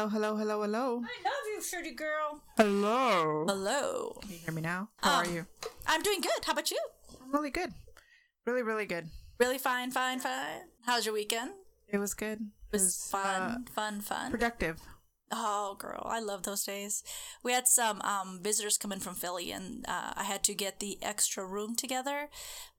Hello, hello, hello, hello. I love you, Shirty girl. Hello. Hello. Can you hear me now? How are Um, you? I'm doing good. How about you? I'm really good. Really, really good. Really fine, fine, fine. How's your weekend? It was good. It was fun, fun, fun. productive. Oh, girl, I love those days. We had some um, visitors come in from Philly, and uh, I had to get the extra room together.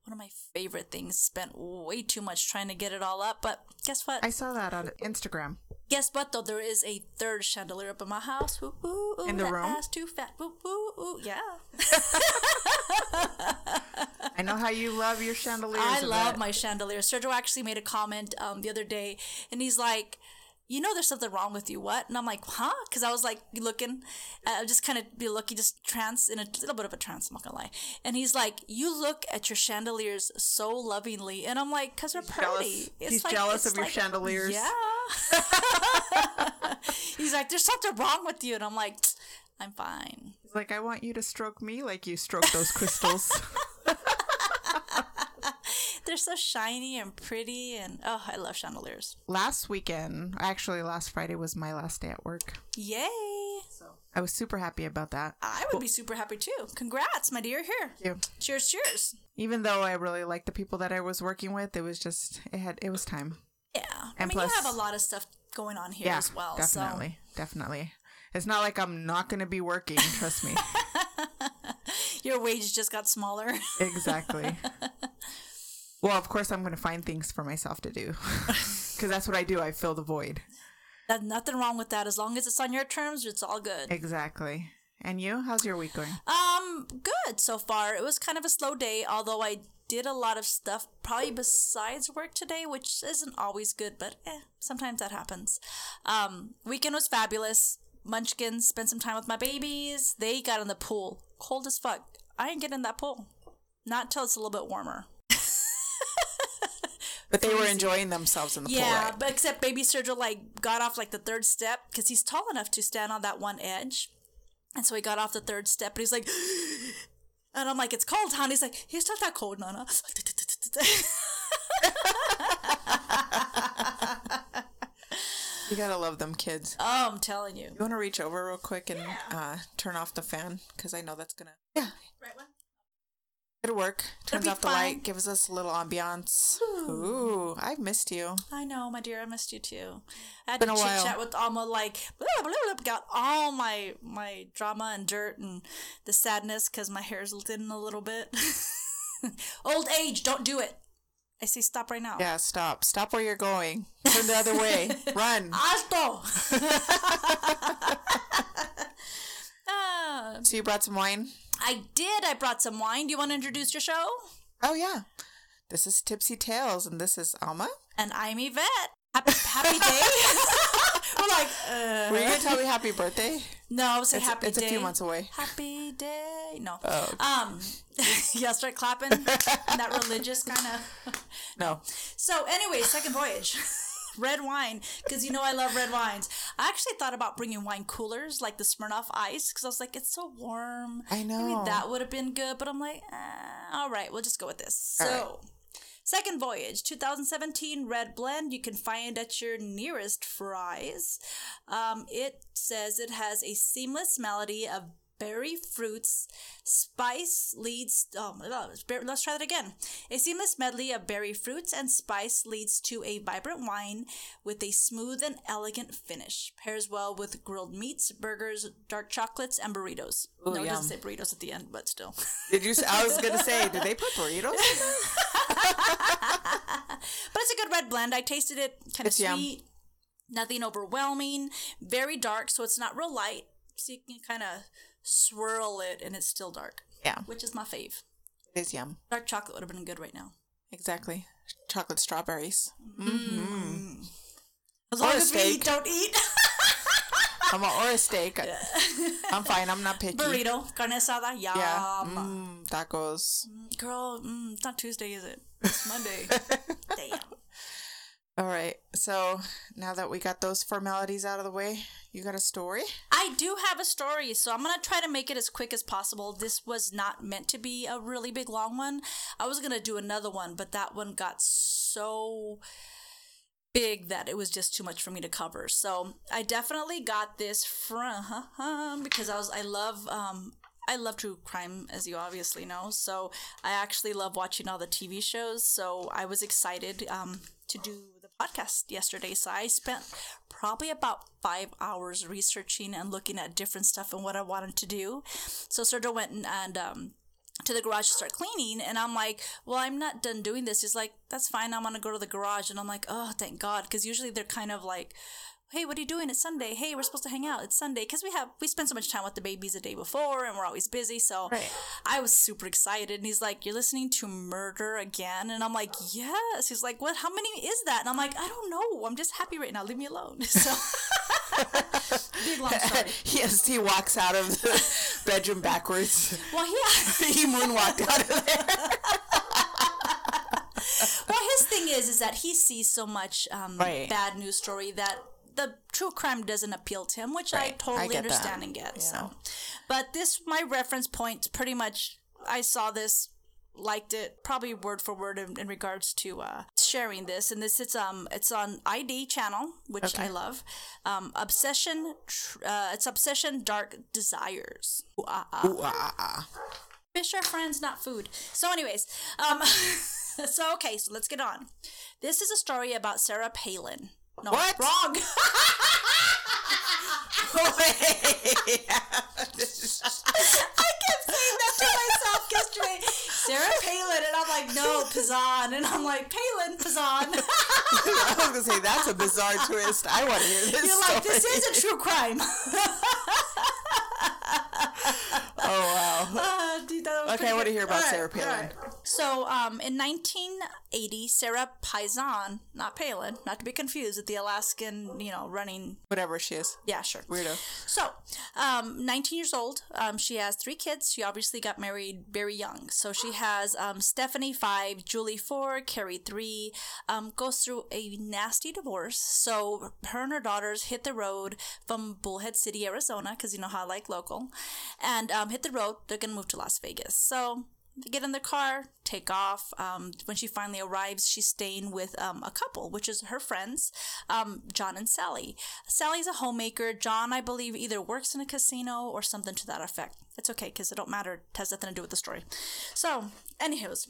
One of my favorite things. Spent way too much trying to get it all up, but guess what? I saw that on Instagram. Guess what? Though there is a third chandelier up in my house. Ooh, ooh, ooh, In the that room? ass too fat. Ooh, ooh, ooh, yeah. I know how you love your chandeliers. I love my chandelier. Sergio actually made a comment um, the other day, and he's like, "You know, there's something wrong with you. What?" And I'm like, "Huh?" Because I was like looking, uh, just kind of be looking, just trance in a little bit of a trance. I'm not gonna lie. And he's like, "You look at your chandeliers so lovingly," and I'm like, "Cause they're jealous. pretty." He's jealous it's of your chandeliers. Yeah. he's like, "There's something wrong with you," and I'm like, "I'm fine." He's like I want you to stroke me like you stroke those crystals. They're so shiny and pretty, and oh, I love chandeliers. last weekend, actually last Friday was my last day at work. Yay! So I was super happy about that. I would be super happy too. Congrats, my dear. Here. you. Cheers, cheers. Even though I really liked the people that I was working with, it was just it had it was time. Yeah. I mean, plus- you have a lot of stuff going on here yeah, as well. definitely, definitely. It's not like I'm not going to be working. Trust me. Your wage just got smaller. exactly. Well, of course, I'm going to find things for myself to do because that's what I do. I fill the void. There's nothing wrong with that. As long as it's on your terms, it's all good. Exactly. And you? How's your week going? Um, good so far. It was kind of a slow day, although I did a lot of stuff probably besides work today, which isn't always good, but eh, sometimes that happens. Um, weekend was fabulous. Munchkins spent some time with my babies. They got in the pool. Cold as fuck. I ain't getting in that pool. Not till it's a little bit warmer. But they were enjoying themselves in the Yeah, pool. right? but except baby Sergio like got off like the third step because he's tall enough to stand on that one edge, and so he got off the third step, and he's like, and I'm like, it's cold? And he's like, it's not that cold, Nana. You gotta love them kids. oh, I'm telling you. You want to reach over real quick and uh, turn off the fan because I know that's gonna. Yeah, Right one. It'll work. Turns off the fine. light, gives us a little ambiance. Ooh, I've missed you. I know, my dear. I missed you too. I had Been to chit chat with Alma, like blah, blah, blah, got all my my drama and dirt and the sadness because my hair's thin a little bit. Old age, don't do it. I say stop right now. Yeah, stop. Stop where you're going. Turn the other way. Run. Alto. Ah, So you brought some wine? I did. I brought some wine. Do you want to introduce your show? Oh yeah. This is Tipsy Tales, and this is Alma. And I'm Yvette. Happy, happy day. We're like, uh, Were you gonna tell me happy birthday? no, I say It's, happy it's day. a few months away. Happy day. No. Oh. Um, yeah, start clapping. that religious kind of. No. So, anyway, second voyage. red wine, because you know I love red wines. I actually thought about bringing wine coolers like the Smirnoff Ice, because I was like, it's so warm. I know. Maybe that would have been good, but I'm like, eh, all right, we'll just go with this. So, second voyage, 2017 red blend. You can find at your nearest Fry's. Um, it says it has a seamless melody of berry fruits, spice leads. Oh, let's try that again. A seamless medley of berry fruits and spice leads to a vibrant wine with a smooth and elegant finish. Pairs well with grilled meats, burgers, dark chocolates, and burritos. Ooh, no, it yum. doesn't say burritos at the end, but still. Did you? I was gonna say, did they put burritos? in? But it's a good red blend. I tasted it kind of It's yum. sweet, nothing overwhelming, very dark, so it's not real light. So you can kind of swirl it and it's still dark, Yeah, which is my fave. it is yum. Dark chocolate would have been good right now. Exactly. Chocolate strawberries. As long Or as we eat, don't eat. I'm a, or a steak. I'm fine. I'm not picky. Burrito, carne asada, yum. Yeah. Mm, tacos. Girl, mm, it's not Tuesday, is it? It's Monday. Damn. All right. So now that we got those formalities out of the way, you got a story? I do have a story, so I'm gonna try to make it as quick as possible. This was not meant to be a really big long one. I was gonna do another one, but that one got so big that it was just too much for me to cover. So I definitely got this from because I was I love um I love true crime as you obviously know. So I actually love watching all the TV shows. So I was excited um to do podcast yesterday. So I spent probably about five hours researching and looking at different stuff and what I wanted to do. So Sergio went and, and um to the garage to start cleaning and i'm like well i'm not done doing this he's like that's fine i'm gonna go to the garage and i'm like oh thank god because usually they're kind of like hey what are you doing? It's sunday. Hey we're supposed to hang out. It's sunday. Because we have we spend so much time with the babies the day before and we're always busy. So Right. i was super excited. And he's like you're listening to murder again? And i'm like yes. He's like what? How many is that? And i'm like i don't know. I'm just happy right now. Leave me alone. So big long story. Yes, he walks out of the bedroom backwards. well yeah he moonwalked out of there. well, his thing is, is that he sees so much um, Right. bad news story that the true crime doesn't appeal to him, which I Right. I totally that. understand and get. So, but this my reference point. Pretty much, I saw this, liked it, probably word for word in, in regards to uh, sharing this. And this it's um it's on ID channel, which I love. Um, obsession. Uh, it's obsession. Dark desires. Ooh, ah, ah. Ooh, ah. Fish are friends, not food. So, anyways, um, so okay, so let's get on. This is a story about Sarah Palin. No, What? wrong. I kept saying that to myself yesterday. Sarah Palin, and I'm like, no, Pazan, and I'm like, Palin, Pazan. I was gonna say that's a bizarre twist. I want to hear this. You're like, this is a true crime. Oh wow. Uh, dude, that was Okay, I want to hear about right, Sarah Palin. right. So, um, in 1980, Sarah Paisan, not Palin, not to be confused with the Alaskan, you know, running. Whatever she is, Yeah, sure. weirdo. So, um, 19 years old. Um, she has three kids. She obviously got married very young. So she has um, Stephanie five, Julie four, Carrie three. Um, goes through a nasty divorce. So her and her daughters hit the road from Bullhead City, Arizona, because you know how I like local, and um, hit the road. They're gonna move to Las Vegas. So they get in the car, take off. Um, when she finally arrives, she's staying with um, a couple, which is her friends, um, John and Sally. Sally's a homemaker. John, I believe, either works in a casino or something to that effect. It's okay because it don't matter. It has nothing to do with the story. So, anywho's,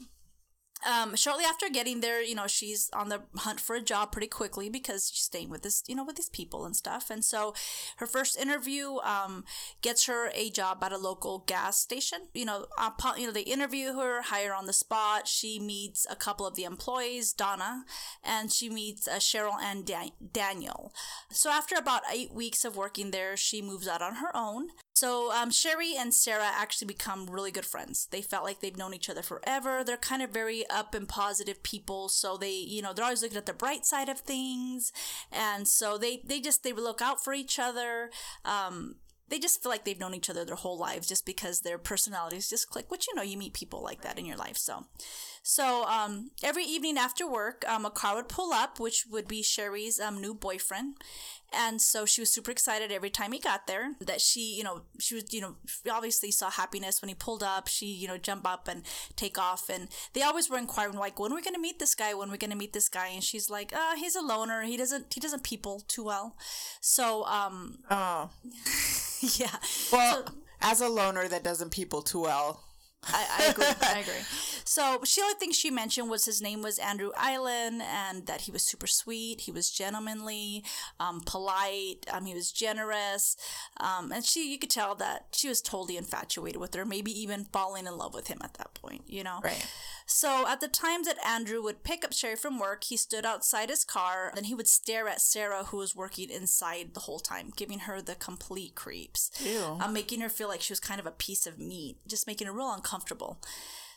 um, shortly after getting there, you know, she's on the hunt for a job pretty quickly because she's staying with this, you know, with these people and stuff. And so her first interview, um, gets her a job at a local gas station. You know, upon, you know, they interview her, hire on the spot. She meets a couple of the employees, Donna, and she meets uh, Cheryl and Dan- Daniel. So after about eight weeks of working there, she moves out on her own. So um, Sherry and Sarah actually become really good friends. They felt like they've known each other forever. They're kind of very up and positive people, so they, you know, they're always looking at the bright side of things, and so they they just they look out for each other. Um, they just feel like they've known each other their whole lives just because their personalities just click. Which you know, you meet people like that in your life. So, so um, every evening after work, um, a car would pull up, which would be Sherry's um, new boyfriend. And so she was super excited every time he got there that she, you know, she was, you know, obviously saw happiness when he pulled up. She, you know, jump up and take off. And they always were inquiring, like, when are we going to meet this guy? When are we going to meet this guy? And she's like, uh, he's a loner. He doesn't, he doesn't people too well. So, um, Oh yeah. well, as a loner that doesn't people too well. I, I agree. I agree. So she only thing she mentioned was his name was Andrew Island and that he was super sweet. He was gentlemanly, um, polite. Um, he was generous. Um, and she, you could tell that she was totally infatuated with her, maybe even falling in love with him at that point, you know? Right. So at the time that Andrew would pick up Sherry from work, he stood outside his car and he would stare at Sarah, who was working inside the whole time, giving her the complete creeps, Ew. um, making her feel like she was kind of a piece of meat, just making her real uncomfortable.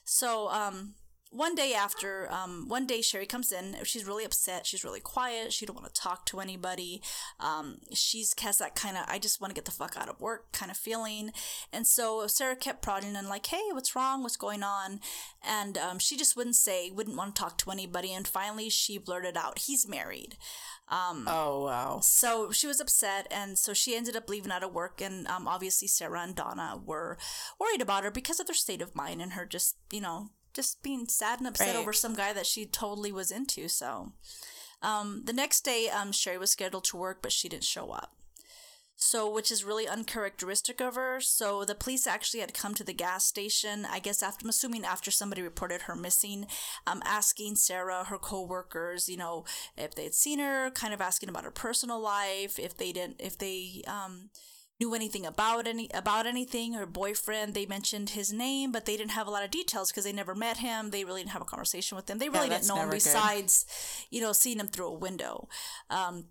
So um, one day after, um, one day Sherry comes in. She's really upset. She's really quiet. She don't want to talk to anybody. Um, she's has that kind of I just want to get the fuck out of work kind of feeling. And so Sarah kept prodding and like, hey, what's wrong? What's going on? And um, she just wouldn't say, wouldn't want to talk to anybody. And finally, she blurted out, he's married. Um, Oh wow. So she was upset, and so she ended up leaving out of work. And um, obviously, Sarah and Donna were worried about her because of their state of mind and her just, you know, just being sad and upset Right. over some guy that she totally was into. So, Um, the next day, um, Sherry was scheduled to work, but she didn't show up. So, which is really uncharacteristic of her. So, the police actually had come to the gas station, I guess, after, I'm assuming after somebody reported her missing, um, asking Sarah, her co workers, you know, if they had seen her, kind of asking about her personal life, if they didn't, if they, um, knew anything about any about anything her boyfriend they mentioned his name but they didn't have a lot of details because they never met him they really didn't have a conversation with him they really Yeah, didn't know him never good. besides you know seeing him through a window um,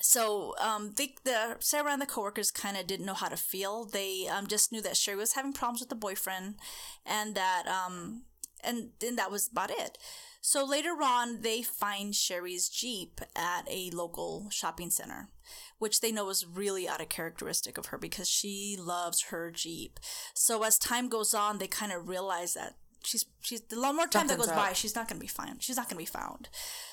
so um, they, the Sarah and the coworkers kind of didn't know how to feel. They um, just knew that Sherry was having problems with the boyfriend, and that um, and then that was about it. So later on, they find Sherry's Jeep at a local shopping center, which they know is really out of characteristic of her because she loves her Jeep. So as time goes on, they kind of realize that she's she's the more time that goes by, she's not going to be found. She's not going to be found.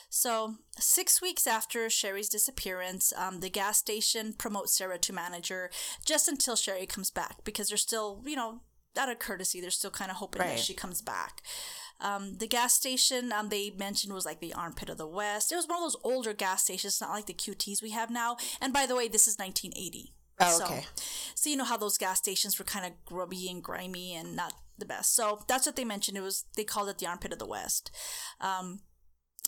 So, six weeks after Sherry's disappearance, um, the gas station promotes Sarah to manager just until Sherry comes back because they're still, you know, out of courtesy, they're still kind of hoping that she comes back. Um, the gas station um, they mentioned was like the Armpit of the West. It was one of those older gas stations, not like the QTs we have now. And by the way, this is 1980. Oh, So- So you know how those gas stations were kind of grubby and grimy and not the best. So that's what they mentioned. It was they called it the armpit of the West. Um,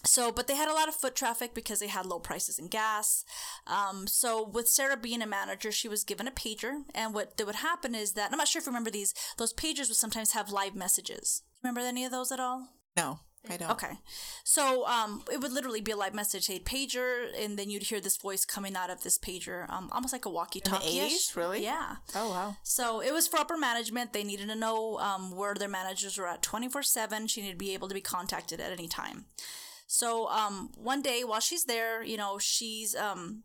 so, but they had a lot of foot traffic because they had low prices in gas. Um, so, with Sarah being a manager, she was given a pager, and what that would happen is that I'm not sure if you remember these. Those pagers would sometimes have live messages. Remember any of those at all? No, I don't. Okay. So um, it would literally be a live message, a pager, and then you'd hear this voice coming out of this pager, um, almost like a walkie-talkie. 80s? Really? Yeah. Oh wow. So it was for upper management. They needed to know um, where their managers were at 24 7. She needed to be able to be contacted at any time. So um, one day while she's there, you know, she's. Um,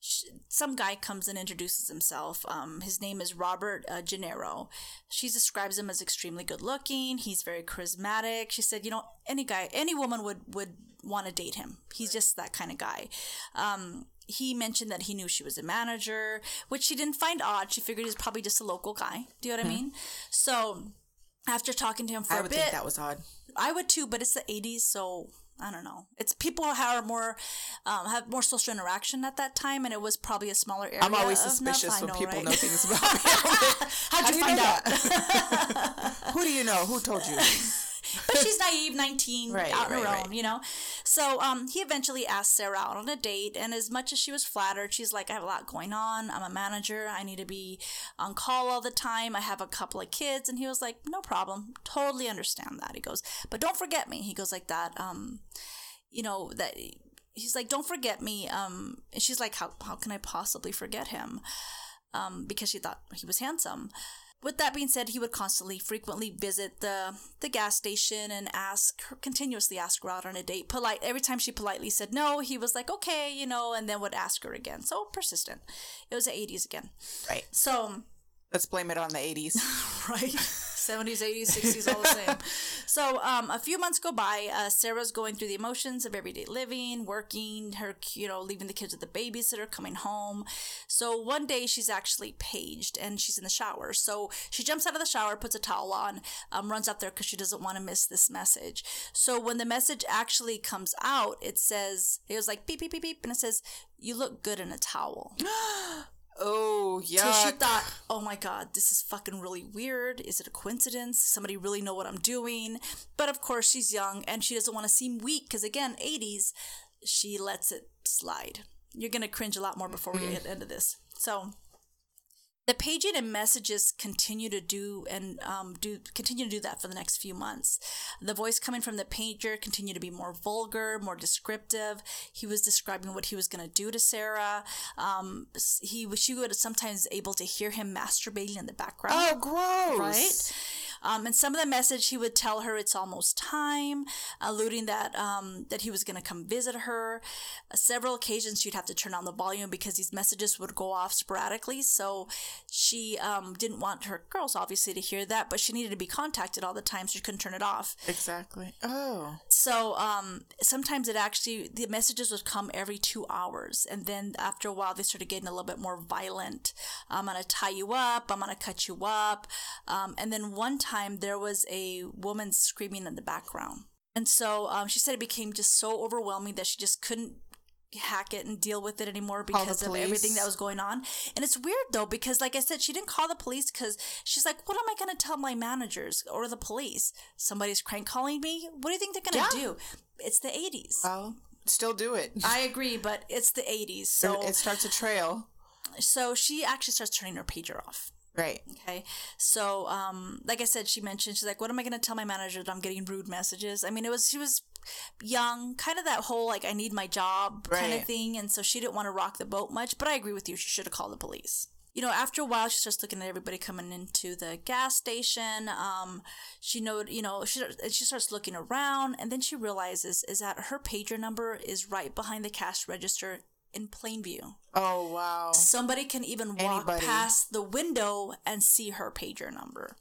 sh- some guy comes and introduces himself. Um, his name is Robert uh, Gennaro. She describes him as extremely good looking. He's very charismatic. She said, you know, any guy, any woman would would want to date him. He's just that kind of guy. Um, he mentioned that he knew she was a manager, which she didn't find odd. She figured he's probably just a local guy. Do you know what I mean? So after talking to him for I a would bit, think that was odd. I would too, but it's the '80s, so I don't know. It's people are more um, have more social interaction at that time, and it was probably a smaller area. I'm always suspicious when know, people right? know things about me. How'd How you you find out? Who do you know? Who told you? but she's naive, 19, Right, out on her right, own, you know? So um, he eventually asked Sarah out on a date, and as much as she was flattered, she's like, I have a lot going on. I'm a manager. I need to be on call all the time. I have a couple of kids. And he was like, No problem. Totally understand that. He goes, But don't forget me. He goes like that. Um, you know, that he's like, Don't forget me. Um, and she's like, How, how can I possibly forget him? Um, because she thought he was handsome. With that being said, he would constantly, frequently visit the the gas station and ask continuously ask her out on a date. Polite every time she politely said no, he was like okay, you know, and then would ask her again. So persistent. It was the eighties again. Right. So um, Let's blame it on the 80s. right? 70s, 80s, 60s, all the same. So, um, a few months go by. Uh, Sarah's going through the emotions of everyday living, working, her, you know, leaving the kids with the babysitter, coming home. So, one day she's actually paged and she's in the shower. So, she jumps out of the shower, puts a towel on, um, runs up there because she doesn't want to miss this message. So, when the message actually comes out, it says, it was like beep, beep, beep, beep, and it says, You look good in a towel. Oh, So yeah. she thought, oh my god, this is fucking really weird. Is it a coincidence? Somebody really know what I'm doing? But of course, she's young and she doesn't want to seem weak because, again, 80s, she lets it slide. You're going to cringe a lot more before we mm-hmm. get into this. So. The paging and messages continue to do and um, do continue to do that for the next few months. The voice coming from the pager continued to be more vulgar, more descriptive. He was describing what he was going to do to Sarah. Um, he she would sometimes able to hear him masturbating in the background oh, gross. right? Um, and some of the message he would tell her it's almost time, alluding that um, that he was going to come visit her. Uh, several occasions she'd have to turn on the volume because these messages would go off sporadically. So she um, didn't want her girls obviously to hear that, but she needed to be contacted all the time, so she couldn't turn it off. Exactly. Oh. So um, sometimes it actually the messages would come every two hours, and then after a while they started getting a little bit more violent. I'm gonna tie you up. I'm gonna cut you up. Um, and then one time there was a woman screaming in the background. And so um, she said it became just so overwhelming that she just couldn't hack it and deal with it anymore because of everything that was going on. And it's weird though because like I said she didn't call the police cuz she's like what am I going to tell my managers or the police? Somebody's crank calling me? What do you think they're going to Yeah. do? It's the 80s. Well, still do it. I agree, but it's the 80s. So it starts a trail. so she actually starts turning her pager off. Right. Okay. So, um, like I said, she mentioned, she's like, what am I going to tell my manager that I'm getting rude messages? I mean, it was, she was young, kind of that whole, like, I need my job kind of thing. And so she didn't want to rock the boat much, but I agree with you. She should have called the police. You know, after a while, she starts looking at everybody coming into the gas station. Um, she know, you know, she she starts looking around, and then she realizes is that her pager number is right behind the cash register in plain view. Oh wow. Somebody can even walk Anybody. past the window and see her pager number.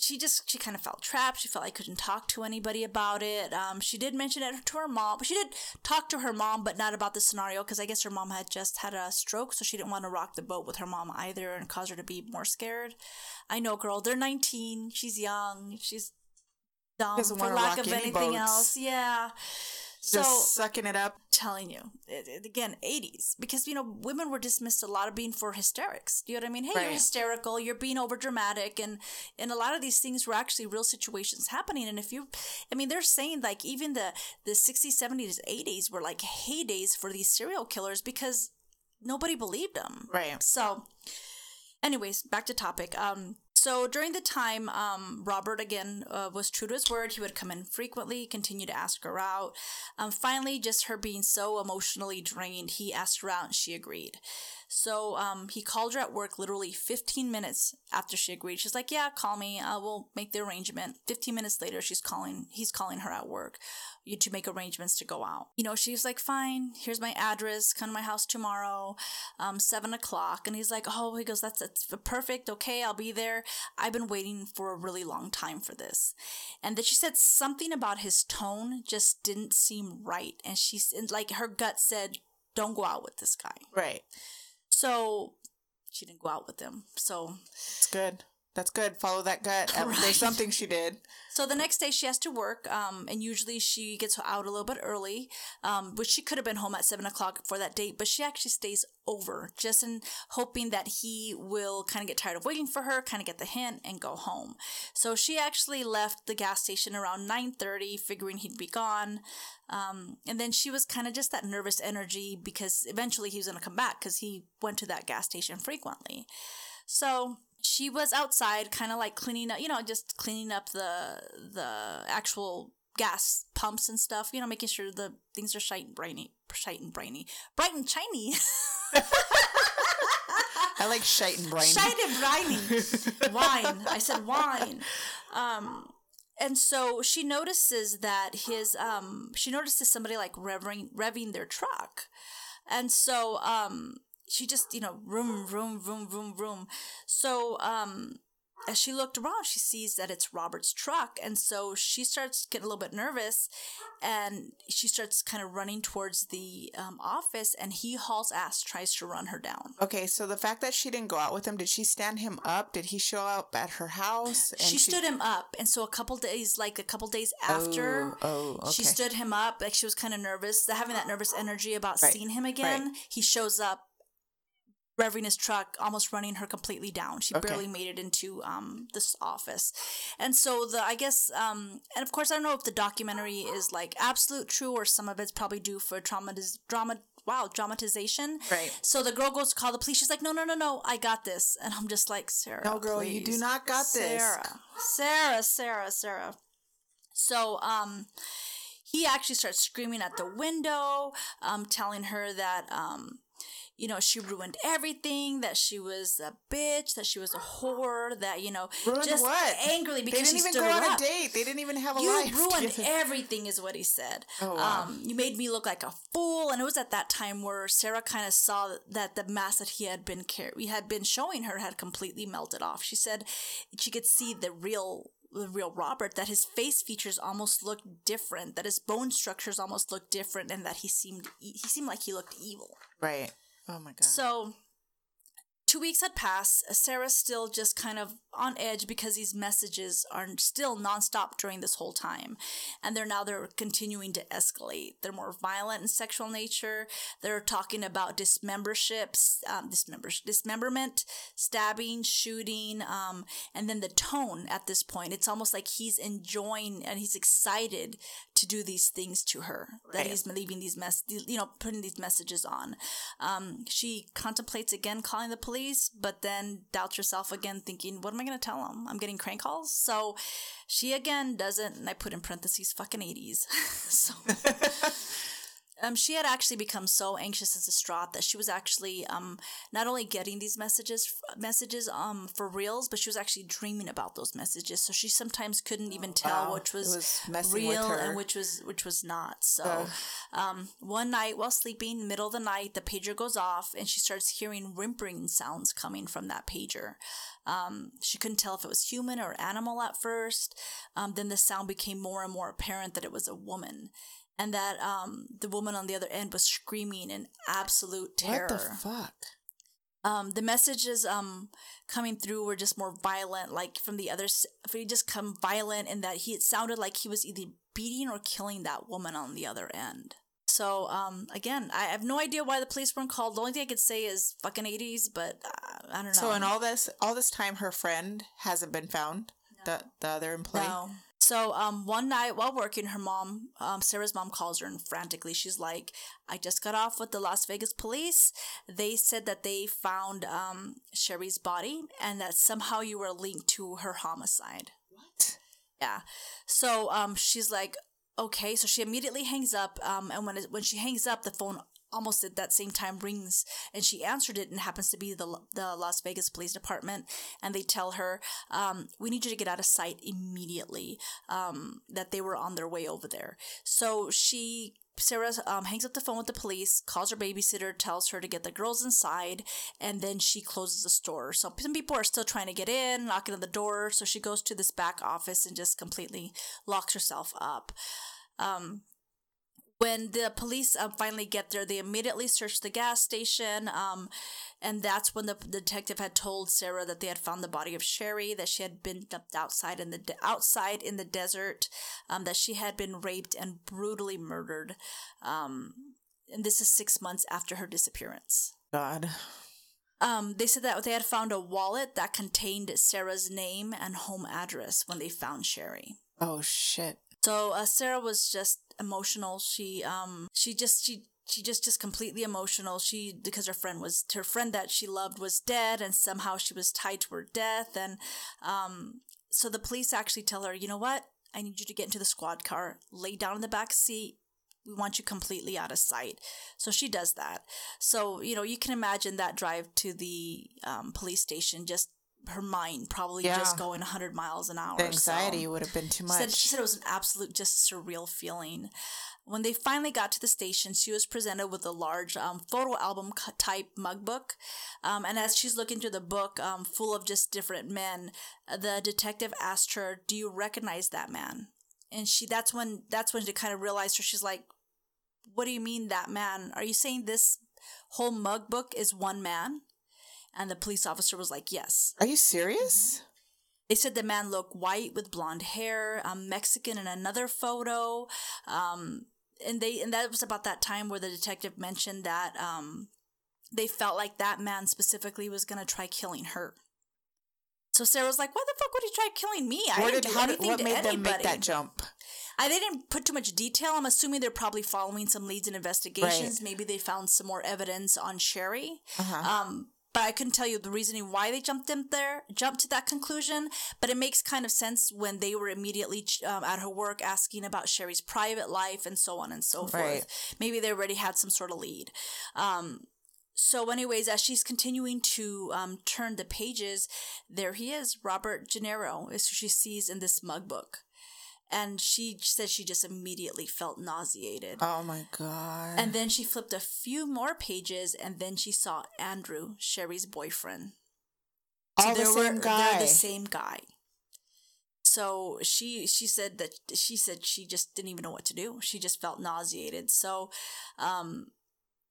She just she kind of felt trapped. She felt like couldn't talk to anybody about it. Um, she did mention it to her mom. But she did talk to her mom, but not about the scenario because I guess her mom had just had a stroke, so she didn't want to rock the boat with her mom either and cause her to be more scared. I know, girl. They're nineteen. She's young. She's dumb Doesn't for lack of anything boats. else. Yeah. So Just sucking it up. telling you it, it- again 80s because you know women were dismissed a lot of being for hysterics. You know what i mean? Hey you're hysterical you're being over dramatic and and a lot of these things were actually real situations happening. And if you i mean they're saying like even the the 60s 70s 80s were like heydays for these serial killers because nobody believed them Right. so, anyways, back to topic. Um, so during the time, um, Robert again uh, was true to his word. He would come in frequently, continue to ask her out. Um, finally, just her being so emotionally drained, he asked her out, and she agreed. So um, he called her at work literally 15 minutes after she agreed. She's like, "Yeah, call me. Uh, we'll make the arrangement." 15 minutes later, she's calling. He's calling her at work to make arrangements to go out. You know, she's like, "Fine. Here's my address. Come to my house tomorrow, um, seven o'clock." And he's like, "Oh," he goes, "That's that's perfect. Okay, I'll be there. I've been waiting for a really long time for this." And then she said something about his tone just didn't seem right, and she's like her gut said, "Don't go out with this guy." Right. So she didn't go out with him. So It's good. That's good. Follow that gut. Right. There's something she did. So the next day she has to work, um, and usually she gets out a little bit early, um, which she could have been home at seven o'clock for that date, but she actually stays over just in hoping that he will kind of get tired of waiting for her, kind of get the hint, and go home. So she actually left the gas station around nine thirty, figuring he'd be gone, um, and then she was kind of just that nervous energy because eventually he was going to come back because he went to that gas station frequently. So she was outside, kind of like cleaning up, you know, just cleaning up the the actual gas pumps and stuff. You know, making sure the things are shite and brainy, shite and brainy, bright and shiny, I like shite and brain. shite and briny. wine. I said wine. Um, and so she notices that his um, she notices somebody like revving revving their truck, and so um, she just you know room room room room room. So um, as she looked around, she sees that it's Robert's truck, and so she starts getting a little bit nervous, and she starts kind of running towards the um, office, and he hauls ass, tries to run her down. Okay, so the fact that she didn't go out with him, did she stand him up? Did he show up at her house? and she stood him up, and so a couple days, like a couple days after, Oh, oh, she stood him up. Like she was kind of nervous, having that nervous energy about Right, seeing him again. He shows up, revving his truck, almost running her completely down. She Okay. barely made it into um this office, and so the I guess um and of course I don't know if the documentary is like absolute true or some of it's probably due for traumatiz drama. Wow, dramatization. Right. So the girl goes to call the police. She's like, "No, no, no, no, I got this." And I'm just like, "Sarah, No, girl, you do not got this. Sarah, Sarah, Sarah, Sarah. So, um, he actually starts screaming at the window, um, telling her that, um, you know, she ruined everything, that she was a bitch, that she was a whore, that, you know, Ruined just what? angrily They because didn't she even go on up. a date. They didn't even have a You life. ruined together. everything, is what he said. Oh, wow. um, you made me look like a fool, and it was at that time where Sarah kind of saw that the mask that he had been car- we had been showing her had completely melted off. She said she could see the real the real Robert that his face features almost looked different, that his bone structures almost looked different, and that he seemed he seemed like he looked evil. Right. Oh my god. So, two weeks had passed. Sarah's still just kind of on edge because these messages are still nonstop during this whole time, and they're now they're continuing to escalate. They're more violent in sexual nature. They're talking about dismemberships, um, dismember dismemberment, stabbing, shooting, um, and then the tone at this point. It's almost like he's enjoying and he's excited to do these things to her. That Right. he's leaving these mess, you know, putting these messages on. Um, she contemplates again calling the police, but then doubts herself again, thinking, "What am I going to tell them? I'm getting crank calls." So she again doesn't, and I put in parentheses, "fucking 80s." so. Um, she had actually become so anxious and distraught that she was actually um, not only getting these messages messages um, for reals, but she was actually dreaming about those messages. So she sometimes couldn't even tell Wow. which was, was real and which was which was not. So um, one night while sleeping, middle of the night, the pager goes off and she starts hearing whimpering sounds coming from that pager. Um, she couldn't tell if it was human or animal at first. Um, then the sound became more and more apparent that it was a woman. And that um, the woman on the other end was screaming in absolute terror What the fuck? um, the messages um, coming through were just more violent, like from the other. He just come violent in that he it sounded like he was either beating or killing that woman on the other end. So um, again, I have no idea why the police weren't called. The only thing I could say is fucking eighties, but uh, I don't know. So in all this, all this time, her friend hasn't been found. The the other employee. No. So um, one night while working, her mom, um, Sarah's mom, calls her and frantically she's like, "I just got off with the Las Vegas police. They said that they found um, Sherry's body and that somehow you were linked to her homicide." What? Yeah. So um, she's like, "Okay." So she immediately hangs up. Um, and when it, when she hangs up, the phone almost at that same time rings, and she answered it, and happens to be the the Las Vegas Police Department, and they tell her, um, "We need you to get out of sight immediately." Um, that they were on their way over there. So she. Sarah um, hangs up the phone with the police, calls her babysitter, tells her to get the girls inside, and then she closes the store. So some people are still trying to get in, knocking on the door. So she goes to this back office and just completely locks herself up. Um, when the police uh, finally get there, they immediately search the gas station. Um, and that's when the detective had told Sarah that they had found the body of Sherry, that she had been dumped outside in the de- outside in the desert, um, that she had been raped and brutally murdered. Um, and this is six months after her disappearance. God. Um, they said that they had found a wallet that contained Sarah's name and home address when they found Sherry. Oh shit. So uh, Sarah was just emotional. She um she just she she just just completely emotional. She because her friend was her friend that she loved was dead, and somehow she was tied to her death. And um, so the police actually tell her, you know what? I need you to get into the squad car, lay down in the back seat. We want you completely out of sight. So she does that. So you know you can imagine that drive to the um, police station. Just her mind probably Yeah. just going 100 miles an hour. The So- anxiety would have been too she said, much. she said it was an absolute, just surreal feeling. When they finally got to the station, she was presented with a large um, photo album type mug book. Um, and as she's looking through the book, um, full of just different men, uh, the detective asked her, "Do you recognize that man?" And she that's when that's when she kind of realized her. She's like, "What do you mean that man? Are you saying this whole mug book is one man?" And the police officer was like, "Yes." Are you serious? They said the man looked white with blonde hair, um, Mexican in another photo, um, and they and that was about that time where the detective mentioned that um, they felt like that man specifically was gonna try killing her. So Sarah was like, "Why the fuck would he try killing me? I Where didn't did do how did, anything what to made anybody." them make that jump? I they didn't put too much detail. I'm assuming they're probably following some leads and investigations. Maybe they found some more evidence on Sherry. Uh-huh. Um, but I couldn't tell you the reasoning why they jumped in there, jumped to that conclusion. But it makes kind of sense when they were immediately um, at her work asking about Sherry's private life and so on and so forth. Right. Maybe they already had some sort of lead. Um, so, anyways, as she's continuing to um, turn the pages, there he is, Robert Gennaro, is who she sees in this mug book. And she said she just immediately felt nauseated. oh my god. And then she flipped a few more pages, and then she saw Andrew, Sherry's boyfriend. all the same were, guy. They're the same guy. So she she said that she said she just didn't even know what to do. She just felt nauseated. So, um,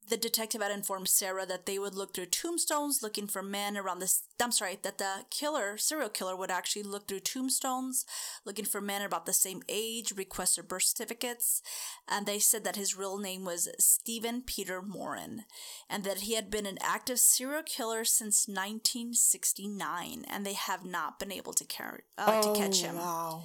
the detective had informed Sarah that they would look through tombstones looking for men around this. I'm sorry, that the killer, serial killer, would actually look through tombstones looking for men about the same age, request their birth certificates. And they said that his real name was Stephen Peter Morin and that he had been an active serial killer since 1969 and they have not been able to, carry, uh, to catch him. Oh, Wow.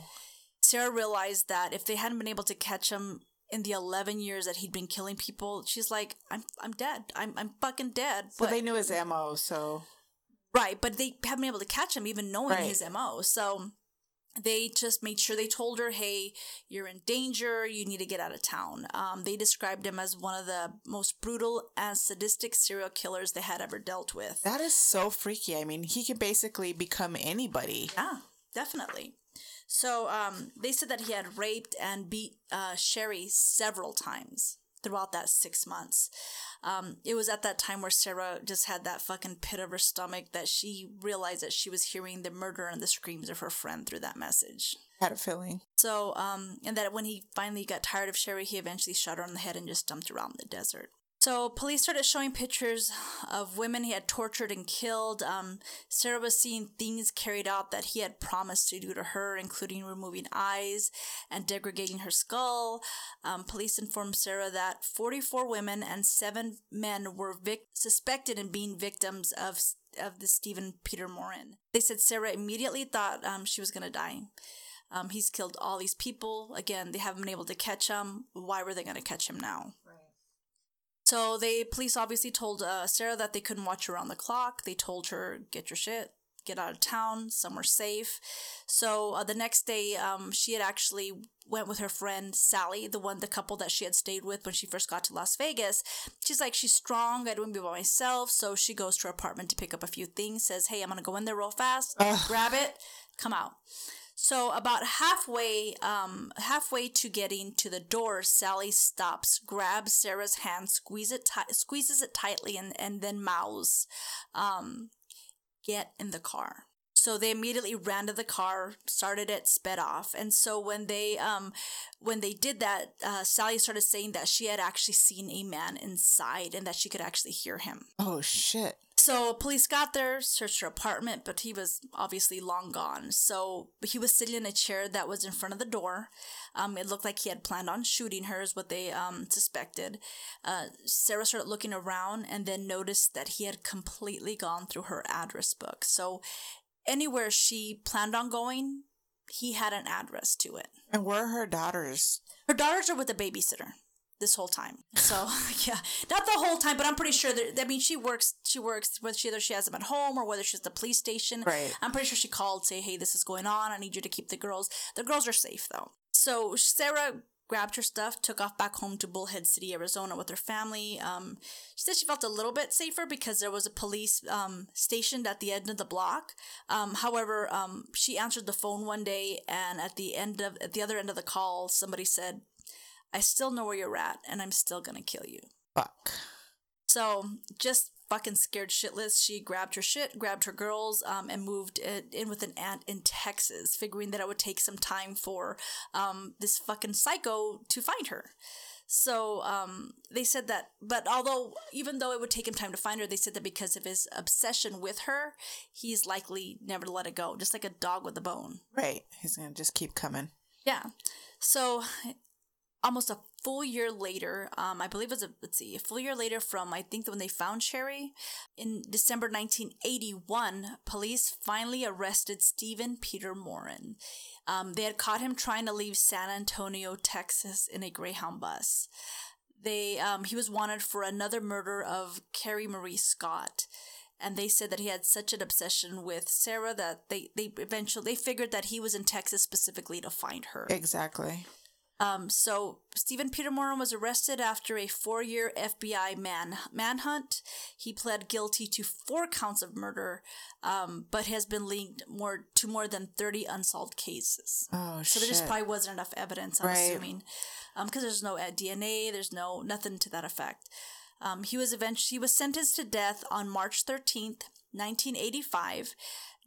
Sarah realized that if they hadn't been able to catch him in the 11 years that he'd been killing people, she's like, I'm, I'm dead. I'm, I'm fucking dead. So they knew his MO, so right. But they haven't been able to catch him even knowing Right. his MO. So they just made sure they told her, hey, you're in danger. You need to get out of town. Um, they described him as one of the most brutal and sadistic serial killers they had ever dealt with. that is so freaky. I mean, he could basically become anybody. Yeah, definitely. So um, they said that he had raped and beat uh, Sherry several times throughout that six months. Um, it was at that time where Sarah just had that fucking pit of her stomach that she realized that she was hearing the murder and the screams of her friend through that message. Had a feeling. So, um, and that when he finally got tired of Sherry, he eventually shot her on the head and just dumped her out in the desert. So, police started showing pictures of women he had tortured and killed. Um, Sarah was seeing things carried out that he had promised to do to her, including removing eyes and degrading her skull. Um, police informed Sarah that 44 women and seven men were vic- suspected in being victims of of the Stephen Peter Morin. They said Sarah immediately thought um, she was going to die. Um, he's killed all these people. Again, they haven't been able to catch him. Why were they going to catch him now? So they police obviously told uh, Sarah that they couldn't watch her around the clock. They told her get your shit, get out of town, somewhere safe. So uh, the next day, um, she had actually went with her friend Sally, the one the couple that she had stayed with when she first got to Las Vegas. She's like she's strong. I don't want to be by myself, so she goes to her apartment to pick up a few things. Says, "Hey, I'm gonna go in there real fast, grab it, come out." So about halfway, um, halfway to getting to the door, Sally stops, grabs Sarah's hand, squeeze it ti- squeezes it tightly, and and then mouths, um, "Get in the car." So they immediately ran to the car, started it, sped off. And so when they um when they did that, uh, Sally started saying that she had actually seen a man inside and that she could actually hear him. Oh shit. So police got there, searched her apartment, but he was obviously long gone. So he was sitting in a chair that was in front of the door. Um, it looked like he had planned on shooting her, is what they um, suspected. Uh, Sarah started looking around and then noticed that he had completely gone through her address book. So anywhere she planned on going, he had an address to it. And where are her daughters? Her daughters are with a babysitter this whole time. So yeah, not the whole time, but I'm pretty sure that I mean she works. She works whether she, whether she has them at home or whether she's at the police station. Right. I'm pretty sure she called say, hey, this is going on. I need you to keep the girls. The girls are safe though. So Sarah grabbed her stuff, took off back home to Bullhead City, Arizona, with her family. Um, she said she felt a little bit safer because there was a police um, stationed at the end of the block. Um, however, um, she answered the phone one day, and at the end of at the other end of the call, somebody said, "I still know where you're at, and I'm still gonna kill you." Fuck. So just fucking scared shitless, she grabbed her shit, grabbed her girls, um, and moved in with an aunt in Texas, figuring that it would take some time for um, this fucking psycho to find her. So um, they said that, but although even though it would take him time to find her, they said that because of his obsession with her, he's likely never to let it go, just like a dog with a bone. Right. He's gonna just keep coming. Yeah. So almost a full year later, um, I believe it was a let's see, a full year later from I think when they found Sherry in December 1981, police finally arrested Stephen Peter Morin. Um, they had caught him trying to leave San Antonio, Texas, in a Greyhound bus. They um, he was wanted for another murder of Carrie Marie Scott. And they said that he had such an obsession with Sarah that they, they eventually they figured that he was in Texas specifically to find her. Exactly. Um, so Stephen Peter Morin was arrested after a four-year FBI man manhunt. He pled guilty to four counts of murder, um, but has been linked more to more than thirty unsolved cases. Oh so shit. there just probably wasn't enough evidence. I'm Right. assuming, because there's no uh, DNA, there's no nothing to that effect. Um, he was eventually he was sentenced to death on March thirteenth, nineteen eighty-five.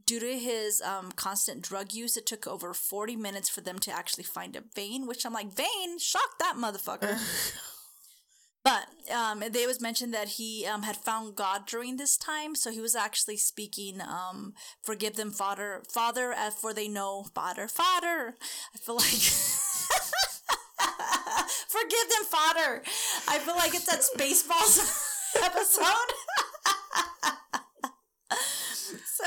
Due to his um, constant drug use, it took over 40 minutes for them to actually find a vein, which I'm like, vein? Shock that motherfucker. But um, they was mentioned that he um, had found God during this time, so he was actually speaking, um, "Forgive them, Father, Father, as for they know, Father, Father." I feel like. Forgive them, Father. I feel like it's that Spaceballs episode.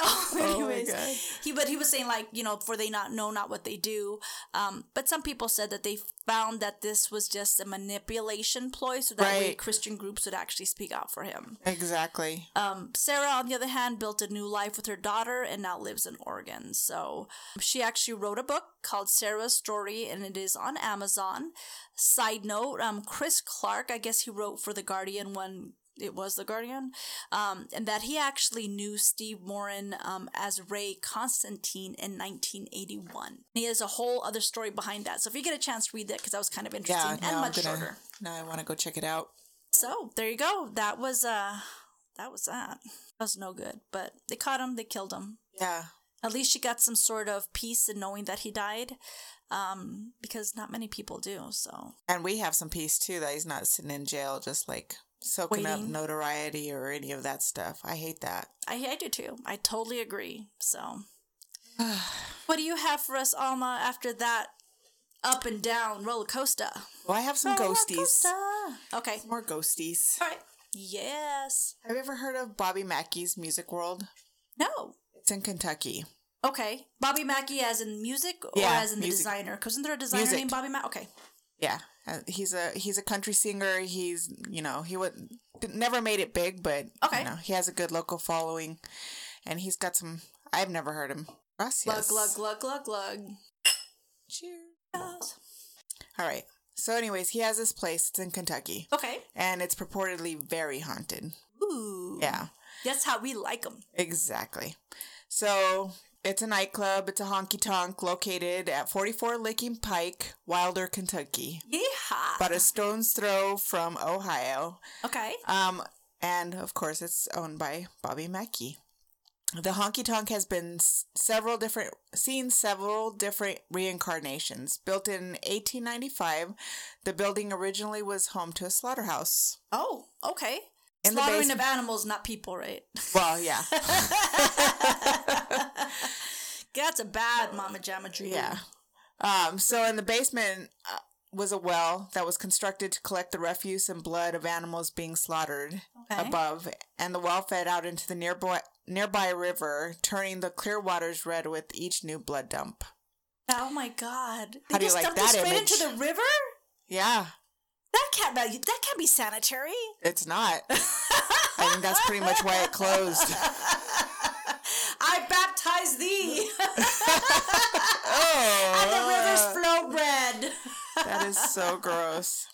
So, anyways, God. he but he was saying like you know for they not know not what they do. Um, but some people said that they found that this was just a manipulation ploy, so that way Christian groups would actually speak out for him. Exactly. Um, Sarah, on the other hand, built a new life with her daughter and now lives in Oregon. So she actually wrote a book called Sarah's Story, and it is on Amazon. Side note: um, Chris Clark, I guess he wrote for the Guardian when it was the Guardian, um, and that he actually knew Steve Morin um, as Ray Constantine in 1981. He has a whole other story behind that. So if you get a chance, to read that because that was kind of interesting Yeah. and much gonna. shorter. Now I want to go check it out. So there you go. That was uh that was that. That was no good. But they caught him, they killed him. Yeah. At least she got some sort of peace in knowing that he died. Um, because not many people do, so And we have some peace too that he's not sitting in jail just like soaking up notoriety or any of that stuff. I hate that. I I do too. I totally agree. So what do you have for us, Alma, after that up and down roller coaster? Well, I have some Roller ghosties. coaster. Okay. More ghosties. All right. Yes. Have you ever heard of Bobby Mackey's Music World? No. It's in Kentucky. Okay. Bobby Mackey as in music or Yeah, as in the designer? Because isn't there a designer Music. named Bobby Mackey? Okay. Yeah, uh, he's a he's a country singer. He's you know he would never made it big, but Okay. you know, he has a good local following, and he's got some. I've never heard him. Gracias. Glug, glug, glug, glug, glug. Cheers. All right. So, anyways, he has this place. It's in Kentucky, Okay. and it's purportedly very haunted. Ooh. Yeah, That's how we like them. exactly. So it's a nightclub. It's a honky tonk located at 44 Licking Pike, Wilder, Kentucky, Yeehaw. about a stone's throw from Ohio. okay. Um, and of course, it's owned by Bobby Mackey. The honky tonk has been s- several different seen several different reincarnations. Built in 1895, the building originally was home to a slaughterhouse. Oh, okay. In Slaughtering of animals, not people, right? Well, yeah, That's a bad Mama Jamma dream. yeah. Um, so in the basement uh, was a well that was constructed to collect the refuse and blood of animals being slaughtered Okay. above, and the well fed out into the nearby nearby river, turning the clear waters red with each new blood dump. Oh my God. They How do you just like that straight image? into the river? Yeah, That can't be. That can't be sanitary. it's not. I think that's pretty much why it closed. I baptize thee, and the rivers flow red. that is so gross.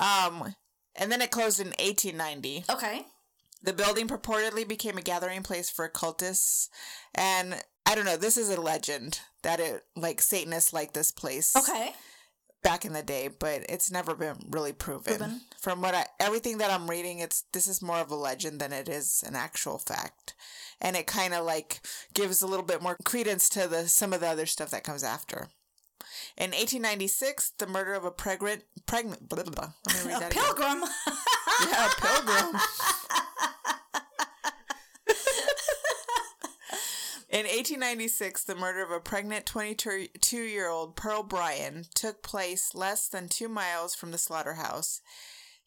Um, and then it closed in 1890. Okay. The building purportedly became a gathering place for occultists, and I don't know. This is a legend that it like Satanists like this place. Okay. Back in the day, but it's never been really proven. Proven. From what I everything that I'm reading, it's this is more of a legend than it is an actual fact. And it kind of like gives a little bit more credence to the some of the other stuff that comes after. In 1896, the murder of a pregnant pregnant blah, blah, blah. Let me read A that again. pilgrim. Yeah, a pilgrim. In 1896, the murder of a pregnant 22 year old Pearl Bryan took place less than two miles from the slaughterhouse.